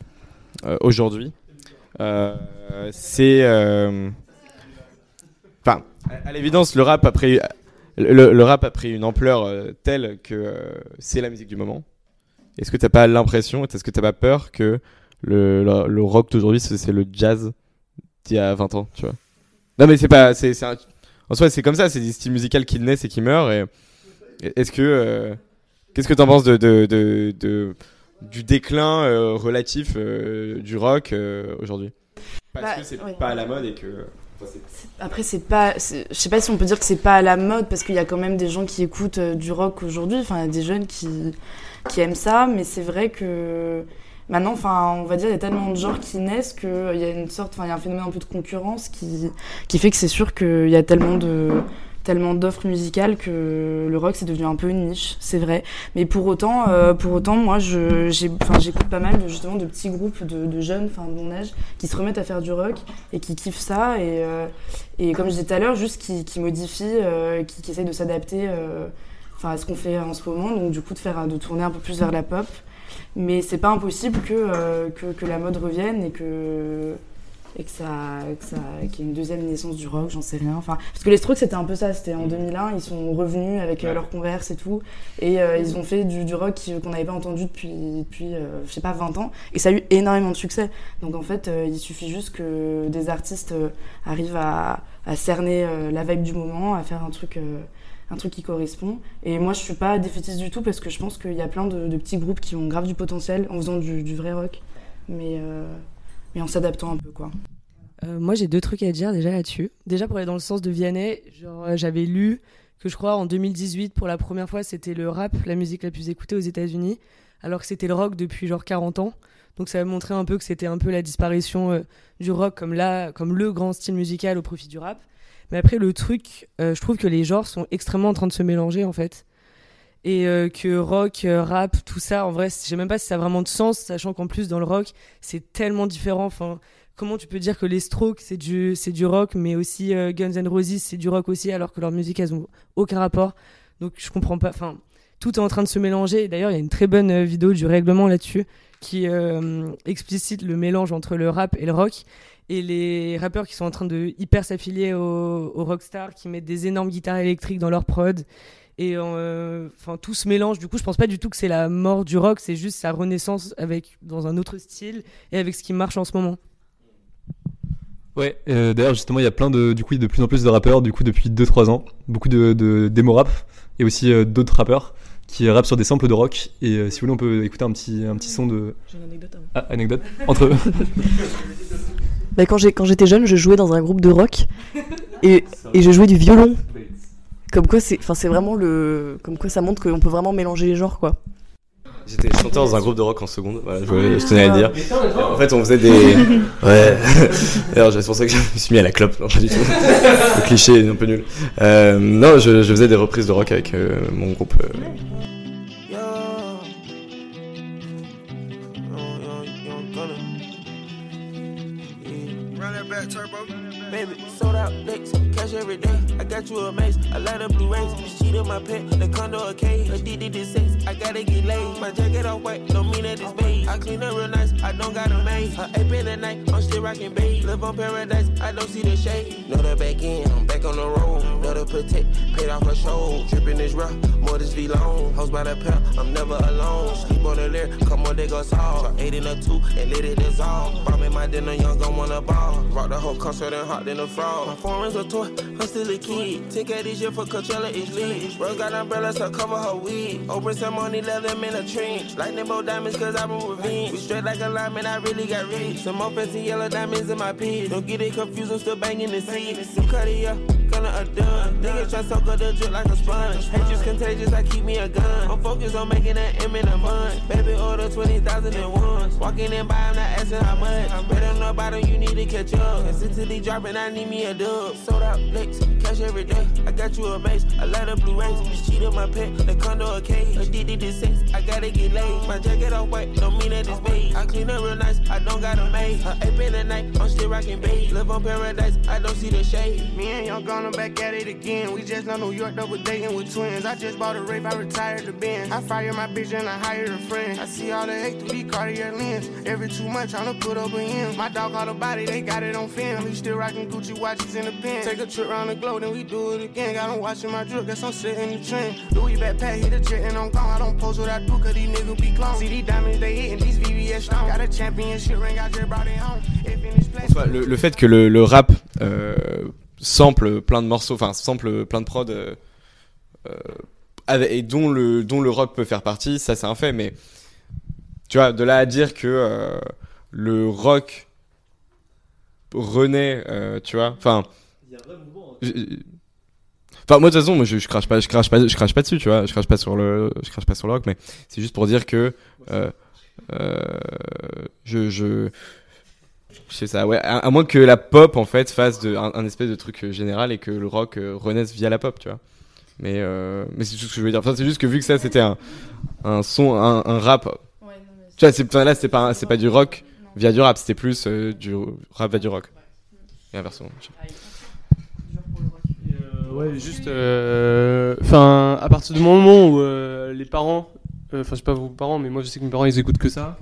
euh, aujourd'hui, euh, c'est... Enfin, à- l'évidence, le rap a pris, le, rap a pris une ampleur telle que c'est la musique du moment. Est-ce que t'as pas l'impression, est-ce que t'as pas peur que le, le, rock d'aujourd'hui, c'est le jazz d'il y a 20 ans, tu vois? Non mais c'est pas... c'est En soi, c'est comme ça, c'est des styles musicaux qui naissent et qui meurent. Et est-ce que... Qu'est-ce que t'en penses de, de, de, de- du déclin euh, relatif euh, du rock euh, aujourd'hui? Parce Bah, que c'est ouais. pas à la mode et que... enfin, Après, c'est pas. Je sais pas si on peut dire que c'est pas à la mode parce qu'il y a quand même des gens qui écoutent euh, du rock aujourd'hui. Enfin, il y a des jeunes qui, qui aiment ça, mais c'est vrai que maintenant, enfin, on va dire, il y a tellement de genres qui naissent qu'il y a une sorte. Enfin, il y a un phénomène un peu de concurrence qui, qui fait que c'est sûr qu'il y a tellement de tellement d'offres musicales que le rock c'est devenu un peu une niche, c'est vrai. Mais pour autant, euh, pour autant, moi, j'écoute pas mal de, justement de petits groupes de, jeunes, enfin de mon âge, qui se remettent à faire du rock et qui kiffent ça et, euh, et comme je disais tout à l'heure, juste qui, qui modifient, euh, qui, qui essayent de s'adapter, enfin à ce qu'on fait en ce moment, donc du coup de faire, de tourner un peu plus vers la pop. Mais c'est pas impossible que, que la mode revienne et que et que ça, que ça qu'il y ait une deuxième naissance du rock, j'en sais rien. Enfin, parce que les Strokes c'était un peu ça, c'était en 2001, ils sont revenus avec euh, leurs Converse et tout, et euh, ils ont fait du, du rock qu'on n'avait pas entendu depuis, depuis euh, je sais pas, 20 ans, et ça a eu énormément de succès. Donc en fait, euh, il suffit juste que des artistes arrivent à, à cerner la vibe du moment, à faire un truc. un truc qui correspond. Et moi, je suis pas défaitiste du tout parce que je pense qu'il y a plein de, de petits groupes qui ont grave du potentiel en faisant du, du vrai rock, mais, euh, mais en s'adaptant un peu, quoi. Euh, moi, j'ai deux trucs à dire déjà là-dessus. Déjà, pour aller dans le sens de Vianney, euh, j'avais lu que je crois en 2018, pour la première fois, c'était le rap, la musique la plus écoutée aux États-Unis, alors que c'était le rock depuis genre 40 ans. Donc ça montrait un peu que c'était un peu la disparition euh, du rock comme, comme le grand style musical au profit du rap. Mais après, le truc, je trouve que les genres sont extrêmement en train de se mélanger en fait. Et euh, que rock, euh, rap, tout ça, en vrai, je sais même pas si ça a vraiment de sens, sachant qu'en plus, dans le rock, c'est tellement différent. Enfin, comment tu peux dire que les Strokes, c'est du, rock, mais aussi euh, Guns N' Roses, c'est du rock aussi, alors que leur musique, elles ont aucun rapport. Donc, je comprends pas. Enfin, tout est en train de se mélanger. D'ailleurs, il y a une très bonne vidéo du règlement là-dessus qui explicite le mélange entre le rap et le rock. Et les rappeurs qui sont en train de hyper s'affilier aux, aux rockstars, qui mettent des énormes guitares électriques dans leur prod. Et euh, enfin, tout se mélange. Du coup, je pense pas du tout que c'est la mort du rock, c'est juste sa renaissance avec, dans un autre style et avec ce qui marche en ce moment. Ouais, euh, d'ailleurs justement il y a plein de du coup de plus en plus de rappeurs du coup depuis 2-3 ans, beaucoup de, de démo rap et aussi euh, d'autres rappeurs qui rappent sur des samples de rock et euh, si vous voulez on peut écouter un petit un petit son de J'ai une anecdote. hein. ah, anecdote entre eux. [LAUGHS] Bah, quand j'ai- quand j'étais jeune, je jouais dans un groupe de rock et, et je jouais du violon. Comme quoi, c'est enfin, c'est vraiment le. Comme quoi, ça montre qu'on peut vraiment mélanger les genres, quoi. J'étais chanteur dans un groupe de rock en seconde, voilà, je, tenais à le dire. En fait, on faisait des. [LAUGHS] Ouais. [LAUGHS] D'ailleurs, c'est pour ça que je me suis mis à la clope, non, pas du tout. [LAUGHS] Le cliché est un peu nul. Euh, non, je, je faisais des reprises de rock avec euh, mon groupe. euh. Baby, sold out cash every day. I got you a mace, I light up blue rays. This cheat my pet, the condo a cage. Addicted to sex, I gotta get laid. My jacket off white, don't mean that it's beige. I clean up real nice, I don't got a maid. A ape in the night, I'm still rocking beige. Live on paradise, I don't see the shade. Know the back end, I'm back on the road. Know the protect, paid off her show. Dripping this rough, more this V long. Hoes by the pair, I'm never alone. Sleep on the lyric, come on, they go soft. Eight in a two, and let it dissolve. Me my dinner, young, gon' wanna ball. Rock the whole concert and hot than a frog. My foreign's a toy, I'm still a kid. 10k this year for Coachella, it's lit. Bro got umbrellas to cover her wig. Open some money, let them in a trench. Lightning bolt diamonds, cause I'm a revenge. We straight like a lineman, I really got rich. Some offense and yellow diamonds in my pit. Don't get it confused, I'm still banging the seat. Some up. Gonna a done. Niggas try soak up the drip like a sponge. Hate Hatred's contagious, I keep me a gun. I'm focused on making that M in a month. Baby, order 20,000 at once. Walking in by, I'm not asking how much. I'm better know about them, you need to catch up. Consistently dropping, I need me a dub. Sold out licks, cash every day. I got you a mace, I light up blue rays. This cheat on my pet, the condo a cage. Addicted to sex, I gotta get laid. My jacket off white, don't mean that it's beige. I clean up real nice, I don't got a maid. Her ape in the night, I'm still rocking beige. Live on paradise, I don't see the shade. Me and Young gonna back at it again. We just left New York, double dating with twins. I just bought a rape, I retired the bin. I fire my bitch and I hired a friend. I see all the hate through these Cartier lens. Every two months, tryna put up a end. My dog caught a body, they got it on film. He still rocking Gucci watches in the pen. Take a trip around the globe, then we do it again. Got him watching my drip, guess I'm sitting in the trend. Louis backpack, hit a jet and I'm gone. I don't post what I do, cause these niggas be clones. See these diamonds, they hitting these VVS stones. Got a championship ring, I just brought it home. If in this place. Le, le fait que le, le rap euh, sample plein de morceaux, enfin sample plein de prods euh, euh, avec- et dont le, dont le rock peut faire partie, ça c'est un fait, mais tu vois, de là à dire que euh, le rock renaît, euh, tu vois, enfin. j- Enfin, moi de toute façon, moi, je, je crache pas, je crache pas, je crache pas dessus, tu vois, je crache pas sur le, je crache pas sur le rock, mais c'est juste pour dire que euh, euh, je, je, je sais ça, ouais. À, à moins que la pop en fait fasse de, un, un espèce de truc euh, général et que le rock euh, renaisse via la pop, tu vois. Mais euh, mais c'est tout ce que je veux dire. Enfin, c'est juste que vu que ça c'était un, un son, un, un rap. Tu vois, c'est enfin, là c'est pas c'est du rock via du rap, c'était plus euh, du rap via du rock. Et inversement. Euh, ouais, juste. euh, Enfin, à partir du moment où euh, les parents. euh, Enfin, je sais pas vos parents, mais moi je sais que mes parents ils écoutent que ça.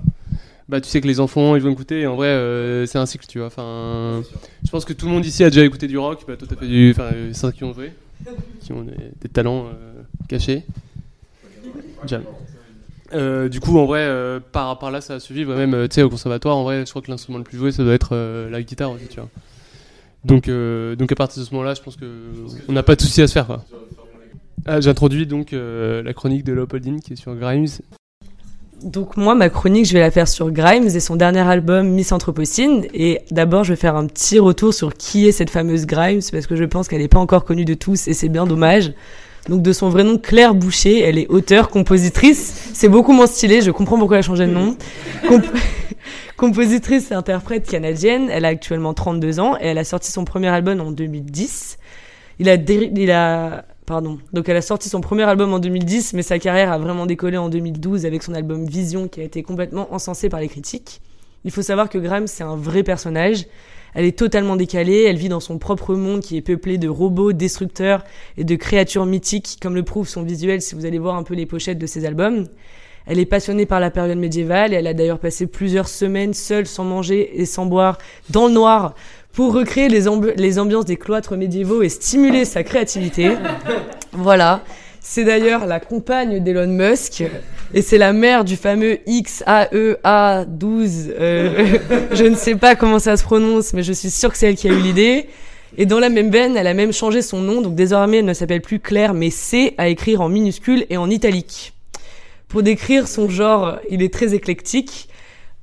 Bah, tu sais que les enfants ils vont écouter, et en vrai, euh, c'est un cycle, tu vois. Enfin, je pense que tout le monde ici a déjà écouté du rock. Bah, toi, t'as fait du. Enfin, euh, qui ont joué, [LAUGHS] qui ont des, des talents euh, cachés. Jam. Euh, du coup, en vrai, par, par là, ça a suivi. Même, tu sais, au conservatoire, en vrai, je crois que l'instrument le plus joué, ça doit être la guitare aussi, tu vois. Donc, donc à partir de ce moment-là, je pense que on n'a pas de souci à se faire. quoi. Ah, J'introduis donc la chronique de Léopoldine qui est sur Grimes. Donc moi, ma chronique, je vais la faire sur Grimes et son dernier album Miss Anthropocene. Et d'abord, je vais faire un petit retour sur qui est cette fameuse Grimes, parce que je pense qu'elle n'est pas encore connue de tous et c'est bien dommage. Donc de son vrai nom, Claire Boucher, elle est auteure, compositrice. C'est beaucoup moins stylé, je comprends pourquoi elle a changé de nom. Comp- [LAUGHS] compositrice et interprète canadienne, elle a actuellement 32 ans et elle a sorti son premier album en 2010. Il a, il a, pardon. Donc elle a sorti son premier album en 2010, mais sa carrière a vraiment décollé en 2012 avec son album Vision qui a été complètement encensé par les critiques. Il faut savoir que Grimes, c'est un vrai personnage. Elle est totalement décalée, elle vit dans son propre monde qui est peuplé de robots destructeurs et de créatures mythiques, comme le prouve son visuel si vous allez voir un peu les pochettes de ses albums. Elle est passionnée par la période médiévale et elle a d'ailleurs passé plusieurs semaines seule, sans manger et sans boire, dans le noir, pour recréer les, ambi- les ambiances des cloîtres médiévaux et stimuler sa créativité. [LAUGHS] Voilà. C'est d'ailleurs la compagne d'Elon Musk et c'est la mère du fameux E XAEA12. Euh, [LAUGHS] je ne sais pas comment ça se prononce, mais je suis sûre que c'est elle qui a eu l'idée. Et dans la même veine, elle a même changé son nom, donc désormais elle ne s'appelle plus Claire, mais C à écrire en minuscule et en italique. Pour décrire son genre, il est très éclectique.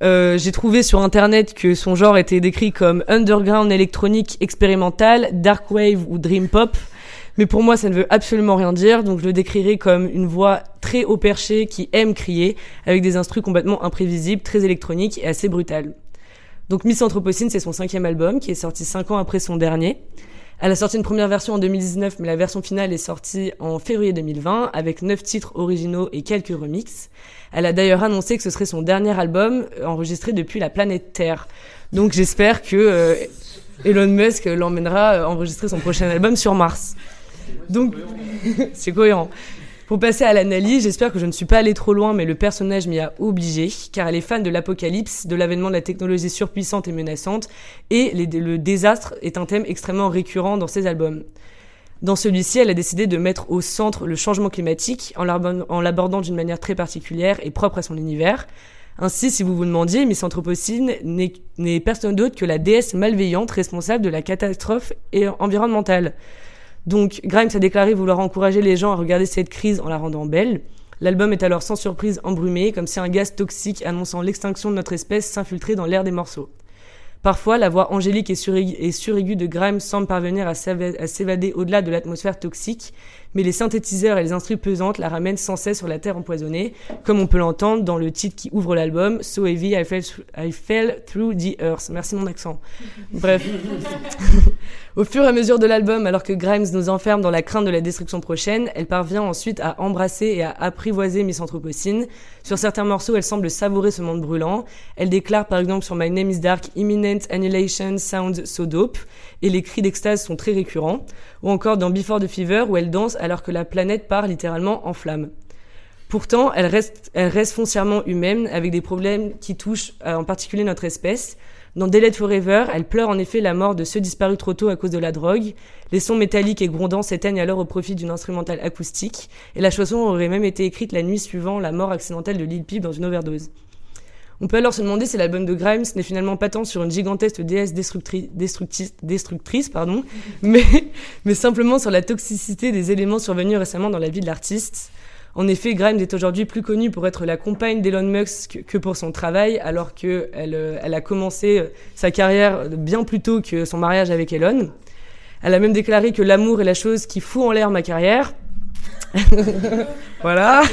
Euh, J'ai trouvé sur internet que son genre était décrit comme underground électronique expérimental, dark wave ou dream pop. Mais pour moi, ça ne veut absolument rien dire, donc je le décrirai comme une voix très haut perchée qui aime crier, avec des instrus complètement imprévisibles, très électroniques et assez brutales. Donc Miss Anthropocene, c'est son cinquième album, qui est sorti cinq ans après son dernier. Elle a sorti une première version en 2019, mais la version finale est sortie en février 2020, avec neuf titres originaux et quelques remixes. Elle a d'ailleurs annoncé que ce serait son dernier album euh, enregistré depuis la planète Terre. Donc j'espère que euh, Elon Musk l'emmènera euh, enregistrer son prochain album sur Mars. Donc, [LAUGHS] c'est cohérent. Pour passer à l'analyse, j'espère que je ne suis pas allé trop loin, mais le personnage m'y a obligé, car elle est fan de l'apocalypse, de l'avènement de la technologie surpuissante et menaçante, et le désastre est un thème extrêmement récurrent dans ses albums. Dans celui-ci, elle a décidé de mettre au centre le changement climatique en l'abordant- d'une manière très particulière et propre à son univers. Ainsi, si vous vous demandiez, Miss Anthropocene n'est personne d'autre que la déesse malveillante responsable de la catastrophe environnementale. Donc, Grimes a déclaré vouloir encourager les gens à regarder cette crise en la rendant belle. L'album est alors sans surprise embrumé, comme si un gaz toxique annonçant l'extinction de notre espèce s'infiltrait dans l'air des morceaux. Parfois, la voix angélique et suraiguë, de Grimes semble parvenir à s'évader au-delà de l'atmosphère toxique, mais les synthétiseurs et les instruments pesantes la ramènent sans cesse sur la terre empoisonnée, comme on peut l'entendre dans le titre qui ouvre l'album, So Heavy I Fell, I Fell Through the Earth. Merci mon accent. [LAUGHS] Bref. [LAUGHS] Au fur et à mesure de l'album, alors que Grimes nous enferme dans la crainte de la destruction prochaine, elle parvient ensuite à embrasser et à apprivoiser Miss Anthropocene. Sur certains morceaux, elle semble savourer ce monde brûlant. Elle déclare par exemple sur My Name is Dark, Imminent Annihilation Sounds So Dope, et les cris d'extase sont très récurrents. Ou encore dans Before the Fever, où elle danse alors que la planète part littéralement en flammes. Pourtant, elle reste, reste foncièrement humaine, avec des problèmes qui touchent euh, en particulier notre espèce. Dans Dead Forever, elle pleure en effet la mort de ceux disparus trop tôt à cause de la drogue. Les sons métalliques et grondants s'éteignent alors au profit d'une instrumentale acoustique, et la chanson aurait même été écrite la nuit suivant la mort accidentelle de Lil Peep dans une overdose. On peut alors se demander si l'album de Grimes n'est finalement pas tant sur une gigantesque déesse destructri- destructi- destructrice, pardon, [LAUGHS] mais, mais simplement sur la toxicité des éléments survenus récemment dans la vie de l'artiste. En effet, Grimes est aujourd'hui plus connue pour être la compagne d'Elon Musk que pour son travail, alors qu'elle elle a commencé euh, sa carrière bien plus tôt que son mariage avec Elon. Elle a même déclaré que l'amour est la chose qui fout en l'air ma carrière. [LAUGHS] voilà. [LAUGHS]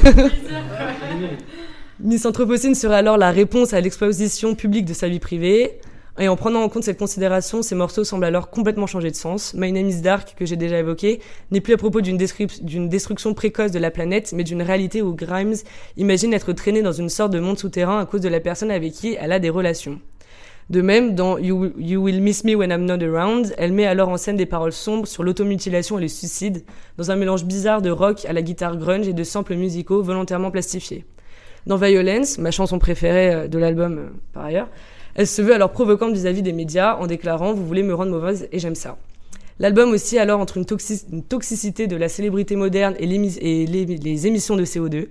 Miss Anthropocène serait alors la réponse à l'exposition publique de sa vie privée. Et en prenant en compte cette considération, ces morceaux semblent alors complètement changer de sens. My Name is Dark, que j'ai déjà évoqué, n'est plus à propos d'une destruction précoce de la planète, mais d'une réalité où Grimes imagine être traînée dans une sorte de monde souterrain à cause de la personne avec qui elle a des relations. De même, dans you, You Will Miss Me When I'm Not Around, elle met alors en scène des paroles sombres sur l'automutilation et le suicide, dans un mélange bizarre de rock à la guitare grunge et de samples musicaux volontairement plastifiés. Dans Violence, ma chanson préférée euh, de l'album euh, par ailleurs, elle se veut alors provocante vis-à-vis des médias en déclarant Vous voulez me rendre mauvaise et j'aime ça. L'album aussi alors entre une, toxi- une toxicité de la célébrité moderne et, les émissions de CO2.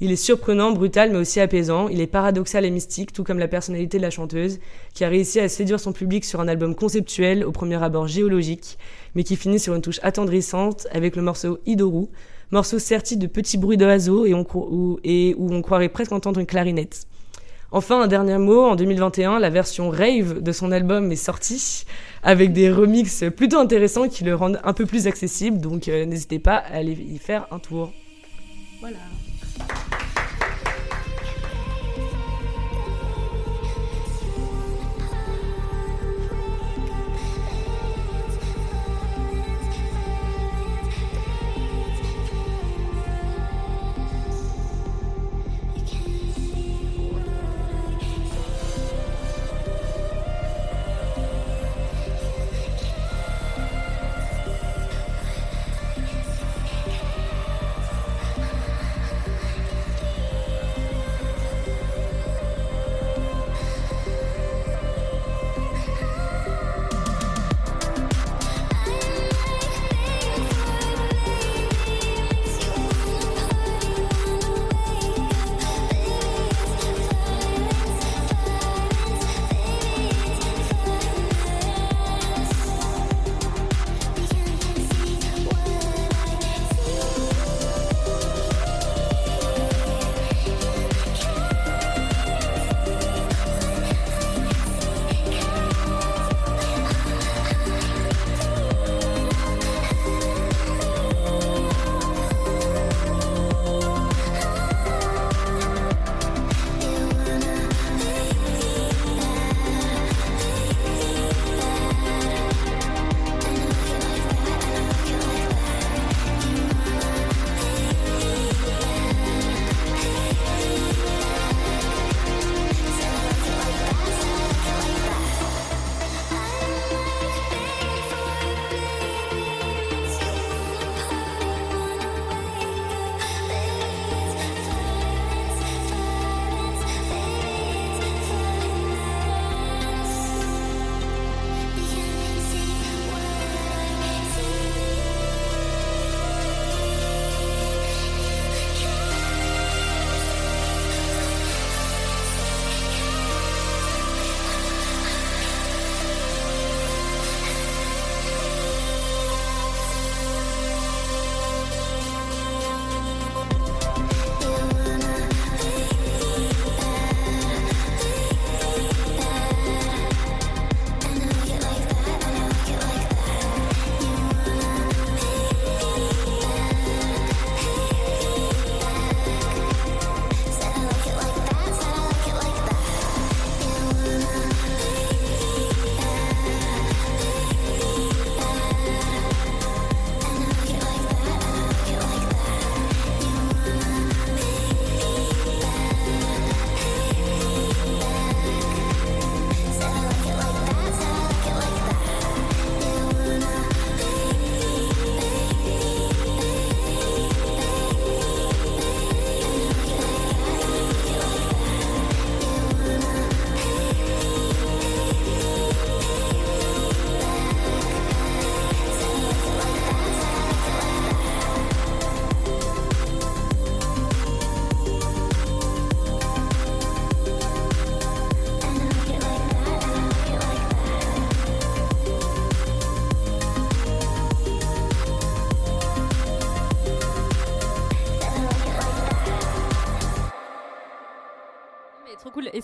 Il est surprenant, brutal, mais aussi apaisant. Il est paradoxal et mystique, tout comme la personnalité de la chanteuse, qui a réussi à séduire son public sur un album conceptuel, au premier abord géologique, mais qui finit sur une touche attendrissante avec le morceau Idoru, morceau serti de petits bruits d'oiseaux et, où- et où on croirait presque entendre une clarinette. Enfin, un dernier mot, en 2021, la version rave de son album est sortie, avec des remixes plutôt intéressants qui le rendent un peu plus accessible, donc euh, n'hésitez pas à aller y faire un tour. Voilà.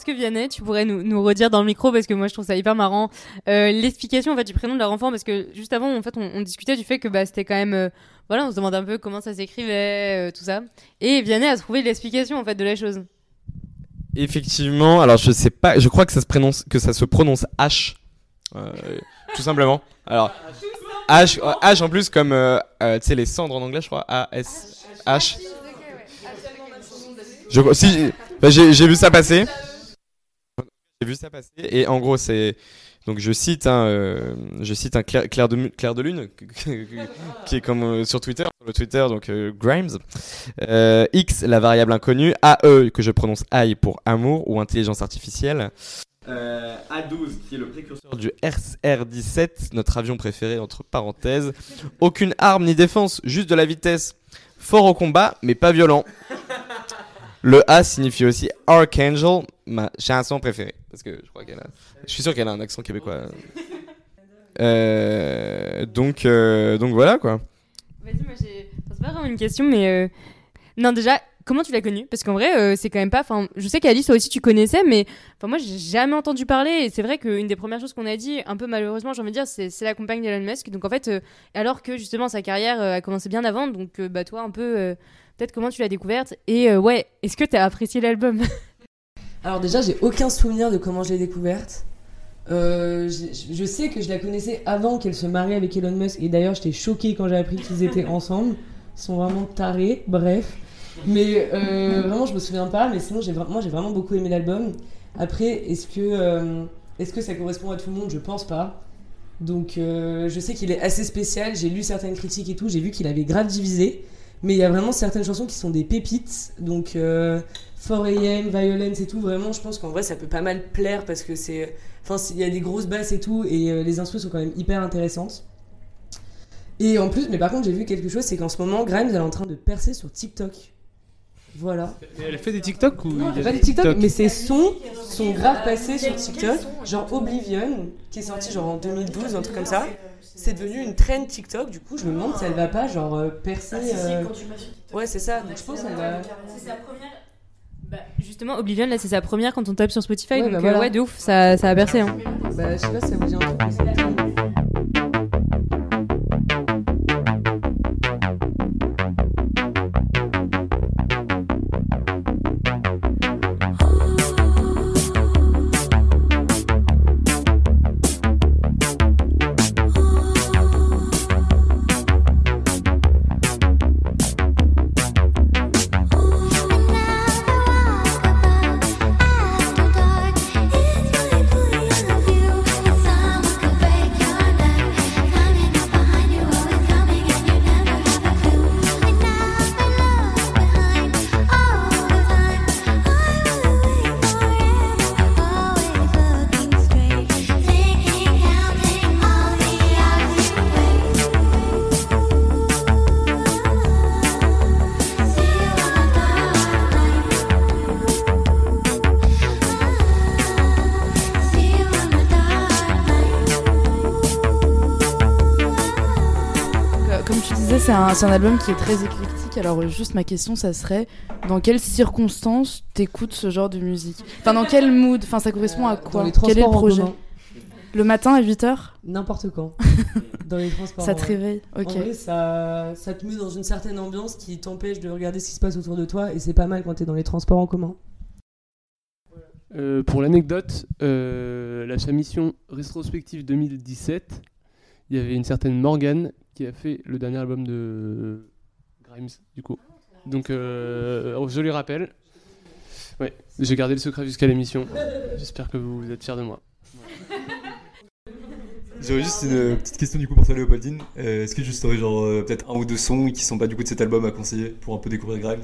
Est-ce que Vianney, tu pourrais nous, nous redire dans le micro parce que moi je trouve ça hyper marrant euh, l'explication en fait du prénom de leur enfant parce que juste avant en fait on, on discutait du fait que bah c'était quand même euh, voilà on se demandait un peu comment ça s'écrivait euh, tout ça et Vianney a trouvé l'explication en fait de la chose. Effectivement, alors je sais pas, je crois que ça se prononce, que ça se prononce H, euh, tout simplement. Alors H, H en plus comme euh, euh, tu sais les cendres en anglais, je crois. A S H. Je si j'ai- bah, j'ai j'ai vu ça passer. J'ai vu ça passer. Et en gros c'est donc je cite un euh, je cite un clair, clair de mu- clair de lune [LAUGHS] qui est comme euh, sur Twitter sur le Twitter donc euh, Grimes. Euh, X la variable inconnue AE que je prononce AI pour amour ou intelligence artificielle. Euh, A12 qui est le précurseur du RR17 notre avion préféré entre parenthèses. Aucune arme ni défense juste de la vitesse. Fort au combat mais pas violent. Le A signifie aussi Archangel, ma chanson préférée. Parce que je crois qu'elle a. Je suis sûr qu'elle a un accent québécois. Euh, donc, euh, donc voilà quoi. Vas-y moi j'ai c'est pas vraiment une question mais euh, non déjà comment tu l'as connue? Parce qu'en vrai c'est quand même pas enfin je sais qu'Alice toi aussi tu connaissais mais enfin moi j'ai jamais entendu parler et c'est vrai qu'une des premières choses qu'on a dit un peu malheureusement j'ai envie de dire c'est c'est la compagne d'Elon Musk donc en fait alors que justement sa carrière a commencé bien avant donc bah toi un peu peut-être comment tu l'as découverte et ouais est-ce que t'as apprécié l'album? [LAUGHS] Alors déjà, j'ai aucun souvenir de comment je l'ai découverte. Euh, je, je sais que je la connaissais avant qu'elle se marie avec Elon Musk et d'ailleurs j'étais choquée quand j'ai appris qu'ils [LAUGHS] étaient ensemble. Ils sont vraiment tarés, bref. Mais euh, vraiment je me souviens pas, mais sinon j'ai moi j'ai vraiment beaucoup aimé l'album. Après, est-ce que, euh, est-ce que ça correspond à tout le monde? Je pense pas. Donc je sais qu'il est assez spécial, j'ai lu certaines critiques et tout, j'ai vu qu'il avait grave divisé. Mais il y a vraiment certaines chansons qui sont des pépites. Donc euh, 4am, Violence et tout, vraiment je pense qu'en vrai ça peut pas mal plaire parce que c'est... Enfin il y a des grosses basses et tout et euh, les instrus sont quand même hyper intéressantes. Et en plus, mais par contre j'ai vu quelque chose, c'est qu'en ce moment Grimes elle est en train de percer sur TikTok. Voilà. Mais elle fait des TikTok ou Non, il y a pas des TikTok, mais ses sons sont grave passés sur TikTok. Genre Oblivion, qui est sorti genre en 2012, un truc comme ça. C'est devenu une trend TikTok, du coup je me demande si elle va pas genre euh, percer. Ah, si, si, euh, quand tu vas sur TikTok. Ouais, c'est ça, donc je pense qu'elle va. C'est sa première. Bah, justement, Oblivion, là, c'est sa première quand on tape sur Spotify. Ouais, donc, bah euh, voilà. ouais, de ouf, ça, ça a bercé. Hein. Bah, je sais pas si ça vous dit un truc. C'est un, album qui est très éclectique. Alors, euh, juste ma question, ça serait dans quelles circonstances t'écoutes ce genre de musique? Enfin, dans quel mood? Enfin, ça correspond à quoi dans les Quel est le transports en projet? commun. Le matin à 8h N'importe quand. [LAUGHS] dans les transports. Ça te réveille, ok. En vrai, ça, ça te met dans une certaine ambiance qui t'empêche de regarder ce qui se passe autour de toi et c'est pas mal quand t'es dans les transports en commun. Euh, pour l'anecdote, euh, la Chamition rétrospective 2017, il y avait une certaine Morgane qui a fait le dernier album de Grimes, du coup. Donc, euh, je lui rappelle. Ouais, j'ai gardé le secret jusqu'à l'émission. J'espère que vous êtes fiers de moi. J'aurais juste une petite question du coup pour toi Léopoldine. Euh, Est-ce que juste aurais genre euh, peut-être un ou deux sons qui sont pas du coup de cet album à conseiller pour un peu découvrir Grimes?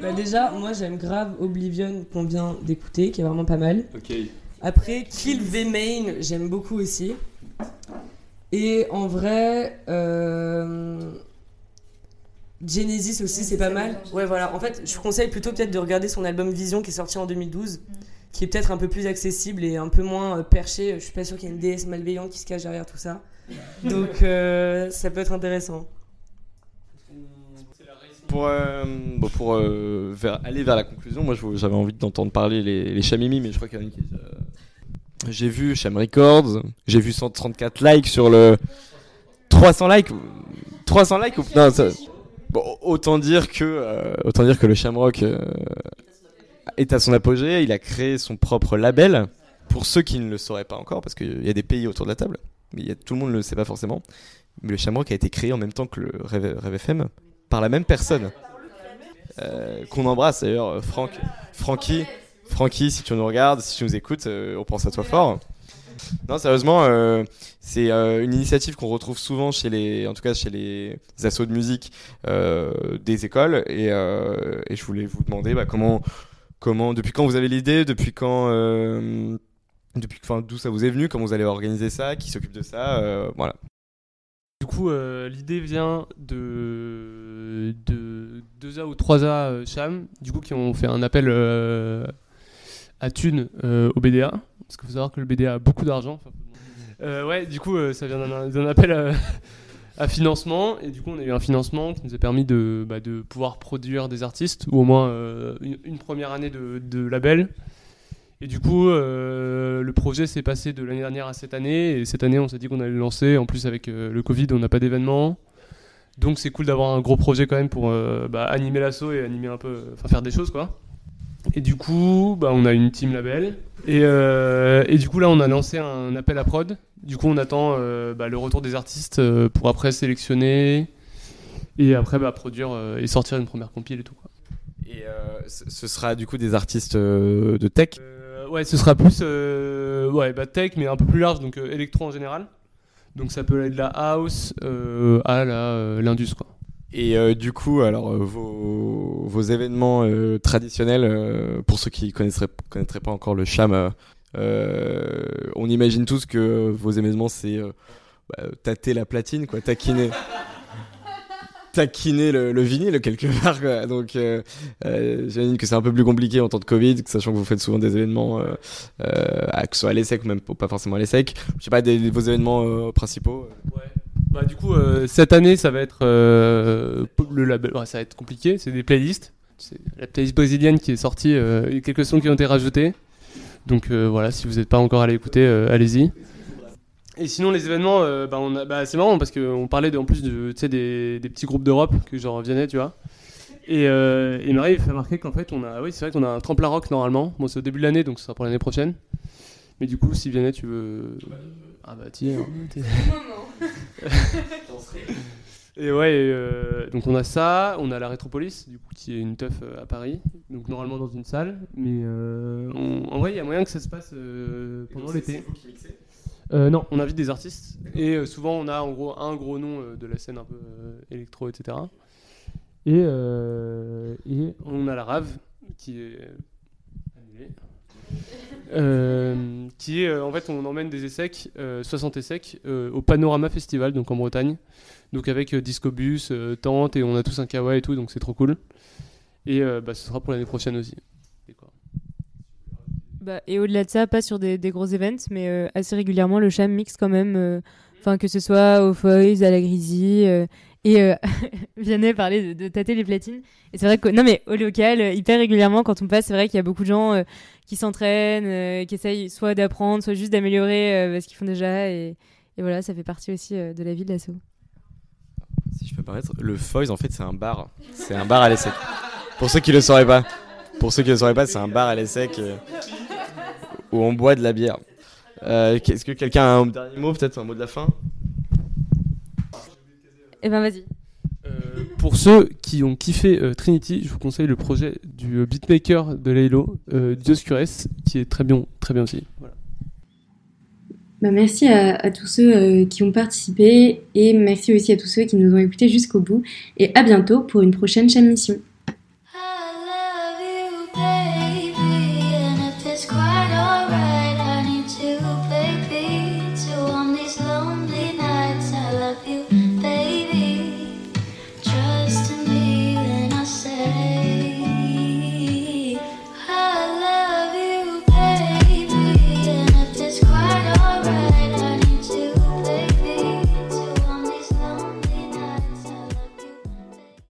Bah déjà, moi j'aime grave Oblivion qu'on vient d'écouter, qui est vraiment pas mal. Ok. Après, Kill V Main, j'aime beaucoup aussi. Et en vrai, euh... Genesis aussi, c'est pas mal. Ouais, voilà. En fait, je conseille plutôt peut-être de regarder son album Vision qui est sorti en 2012, qui est peut-être un peu plus accessible et un peu moins euh, perché. Je suis pas sûr qu'il y ait une déesse malveillante qui se cache derrière tout ça. [LAUGHS] Donc, euh, ça peut être intéressant. Pour, euh, bon, pour euh, vers- aller vers la conclusion, moi j'avais envie d'entendre parler les, les Chamimi, mais je crois qu'il y en a une qui euh, J'ai vu Cham Records, j'ai vu 134 likes sur le. 300 likes 300 likes ou... Non, ça- Bon, autant dire que, euh, autant dire que le Shamrock euh, est à son apogée, il a créé son propre label. Pour ceux qui ne le sauraient pas encore, parce qu'il y a des pays autour de la table, mais tout le monde ne le sait pas forcément. Mais le Shamrock a été créé en même temps que le Rêve, FM par la même personne. Euh, qu'on embrasse d'ailleurs, Franck, Francky, Francky, si tu nous regardes, si tu nous écoutes, euh, on pense à toi fort. Non, sérieusement, euh, c'est euh, une initiative qu'on retrouve souvent chez les, en tout cas chez les assos de musique des écoles, et, je voulais vous demander bah, comment, comment, depuis quand vous avez l'idée, depuis quand, depuis, d'où ça vous est venu, comment vous allez organiser ça, qui s'occupe de ça, voilà. Du coup, l'idée vient de, de 2A ou 3A euh, Cham, du coup, qui ont fait un appel à thunes euh, au BDA. Parce qu'il faut savoir que le BDA a beaucoup d'argent. Euh, ouais, du coup, euh, ça vient d'un appel à, financement. Et du coup, on a eu un financement qui nous a permis de, bah, pouvoir produire des artistes, ou au moins une, première année de, label. Et du coup, le projet s'est passé de l'année dernière à cette année. Et cette année, on s'est dit qu'on allait le lancer. En plus, avec le Covid, on n'a pas d'événement. Donc, c'est cool d'avoir un gros projet quand même pour bah, animer l'assaut et animer un peu, enfin faire des choses quoi. Et du coup, bah, on a une team label. Et, euh, et du coup, là, on a lancé un appel à prod. Du coup, on attend euh, bah, le retour des artistes euh, pour après sélectionner et après bah, produire et sortir une première compile et tout. Quoi. Et ce sera du coup des artistes de tech? Ouais, ce sera plus ouais, bah, tech, mais un peu plus large, donc électro en général. Donc ça peut aller de la house à la, l'indus quoi. Et euh, du coup, alors euh, vos, vos événements euh, traditionnels, euh, pour ceux qui connaisseraient connaîtraient pas encore le Cham, euh, euh, on imagine tous que vos événements c'est euh, bah, tâter la platine, quoi, taquiner, [LAUGHS] taquiner le, le vinyle quelque part. Quoi. Donc, euh, euh, j'imagine que c'est un peu plus compliqué en temps de Covid, sachant que vous faites souvent des événements, euh, euh, à- que ce soit à l'ESSEC ou même pas forcément à l'ESSEC. Je sais pas des, vos événements euh, principaux. Bah, du coup, euh, cette année, ça va être euh, le label. ouais, ça va être compliqué. C'est des playlists. C'est la playlist brésilienne qui est sortie. euh, quelques sons qui ont été rajoutés. Donc euh, voilà, si vous n'êtes pas encore allé écouter, allez-y. Et sinon, les événements, bah, bah, c'est marrant parce qu'on parlait en plus des, petits groupes d'Europe que j'en reviennais, tu vois. Et, et Marie il fait remarquer qu'en fait, on a, oui, c'est vrai qu'on a un tremplin rock normalement. Bon, c'est au début de l'année, donc ce sera pour l'année prochaine. Mais du coup, si Vianney, tu veux. Ah bah, tiens. [LAUGHS] t'es- [LAUGHS] Et ouais, et, euh, donc on a ça, on a la Rétropolis, du coup, qui est une teuf euh, à Paris, donc normalement dans une salle, mais euh, on- en vrai, il y a moyen que ça se passe euh, pendant l'été. Euh, non, on invite des artistes, et euh, souvent on a en gros un gros nom euh, de la scène un peu euh, électro, etc. Et, euh, et on a la Rave, qui est. Euh, qui est euh, en fait on emmène des essecs, euh, 60 essecs euh, au Panorama Festival donc en Bretagne. Donc avec discobus, tente et on a tous un kawaii et tout donc c'est trop cool. Et bah, ce sera pour l'année prochaine aussi. Bah, et au-delà de ça, pas sur des, gros events, mais assez régulièrement, le Cham mixe quand même, enfin que ce soit au Foys, à la Grisie, euh, et euh, [LAUGHS] Vianney parlait de, de tâter les platines. Et c'est vrai que, non mais au local, hyper régulièrement, quand on passe, c'est vrai qu'il y a beaucoup de gens qui s'entraînent, euh, qui essayent soit d'apprendre, soit juste d'améliorer euh, ce qu'ils font déjà, et, et voilà, ça fait partie aussi euh, de la vie de l'assaut. Si je peux permettre, le Foys en fait c'est un bar. C'est un bar à l'ESSEC. Pour ceux qui le sauraient pas. Pour ceux qui le sauraient pas, c'est un bar à euh, où on boit de la bière. Euh, Est-ce que quelqu'un a un dernier mot, peut-être un mot de la fin? Eh ben vas-y. Pour ceux qui ont kiffé euh, Trinity, je vous conseille le projet du euh, beatmaker de Laylo, euh, Dioscures, qui est très bien, très bien aussi. Voilà. Bah, merci à, à tous ceux euh, qui ont participé et merci aussi à tous ceux qui nous ont écoutés jusqu'au bout. Et à bientôt pour une prochaine chaîne mission.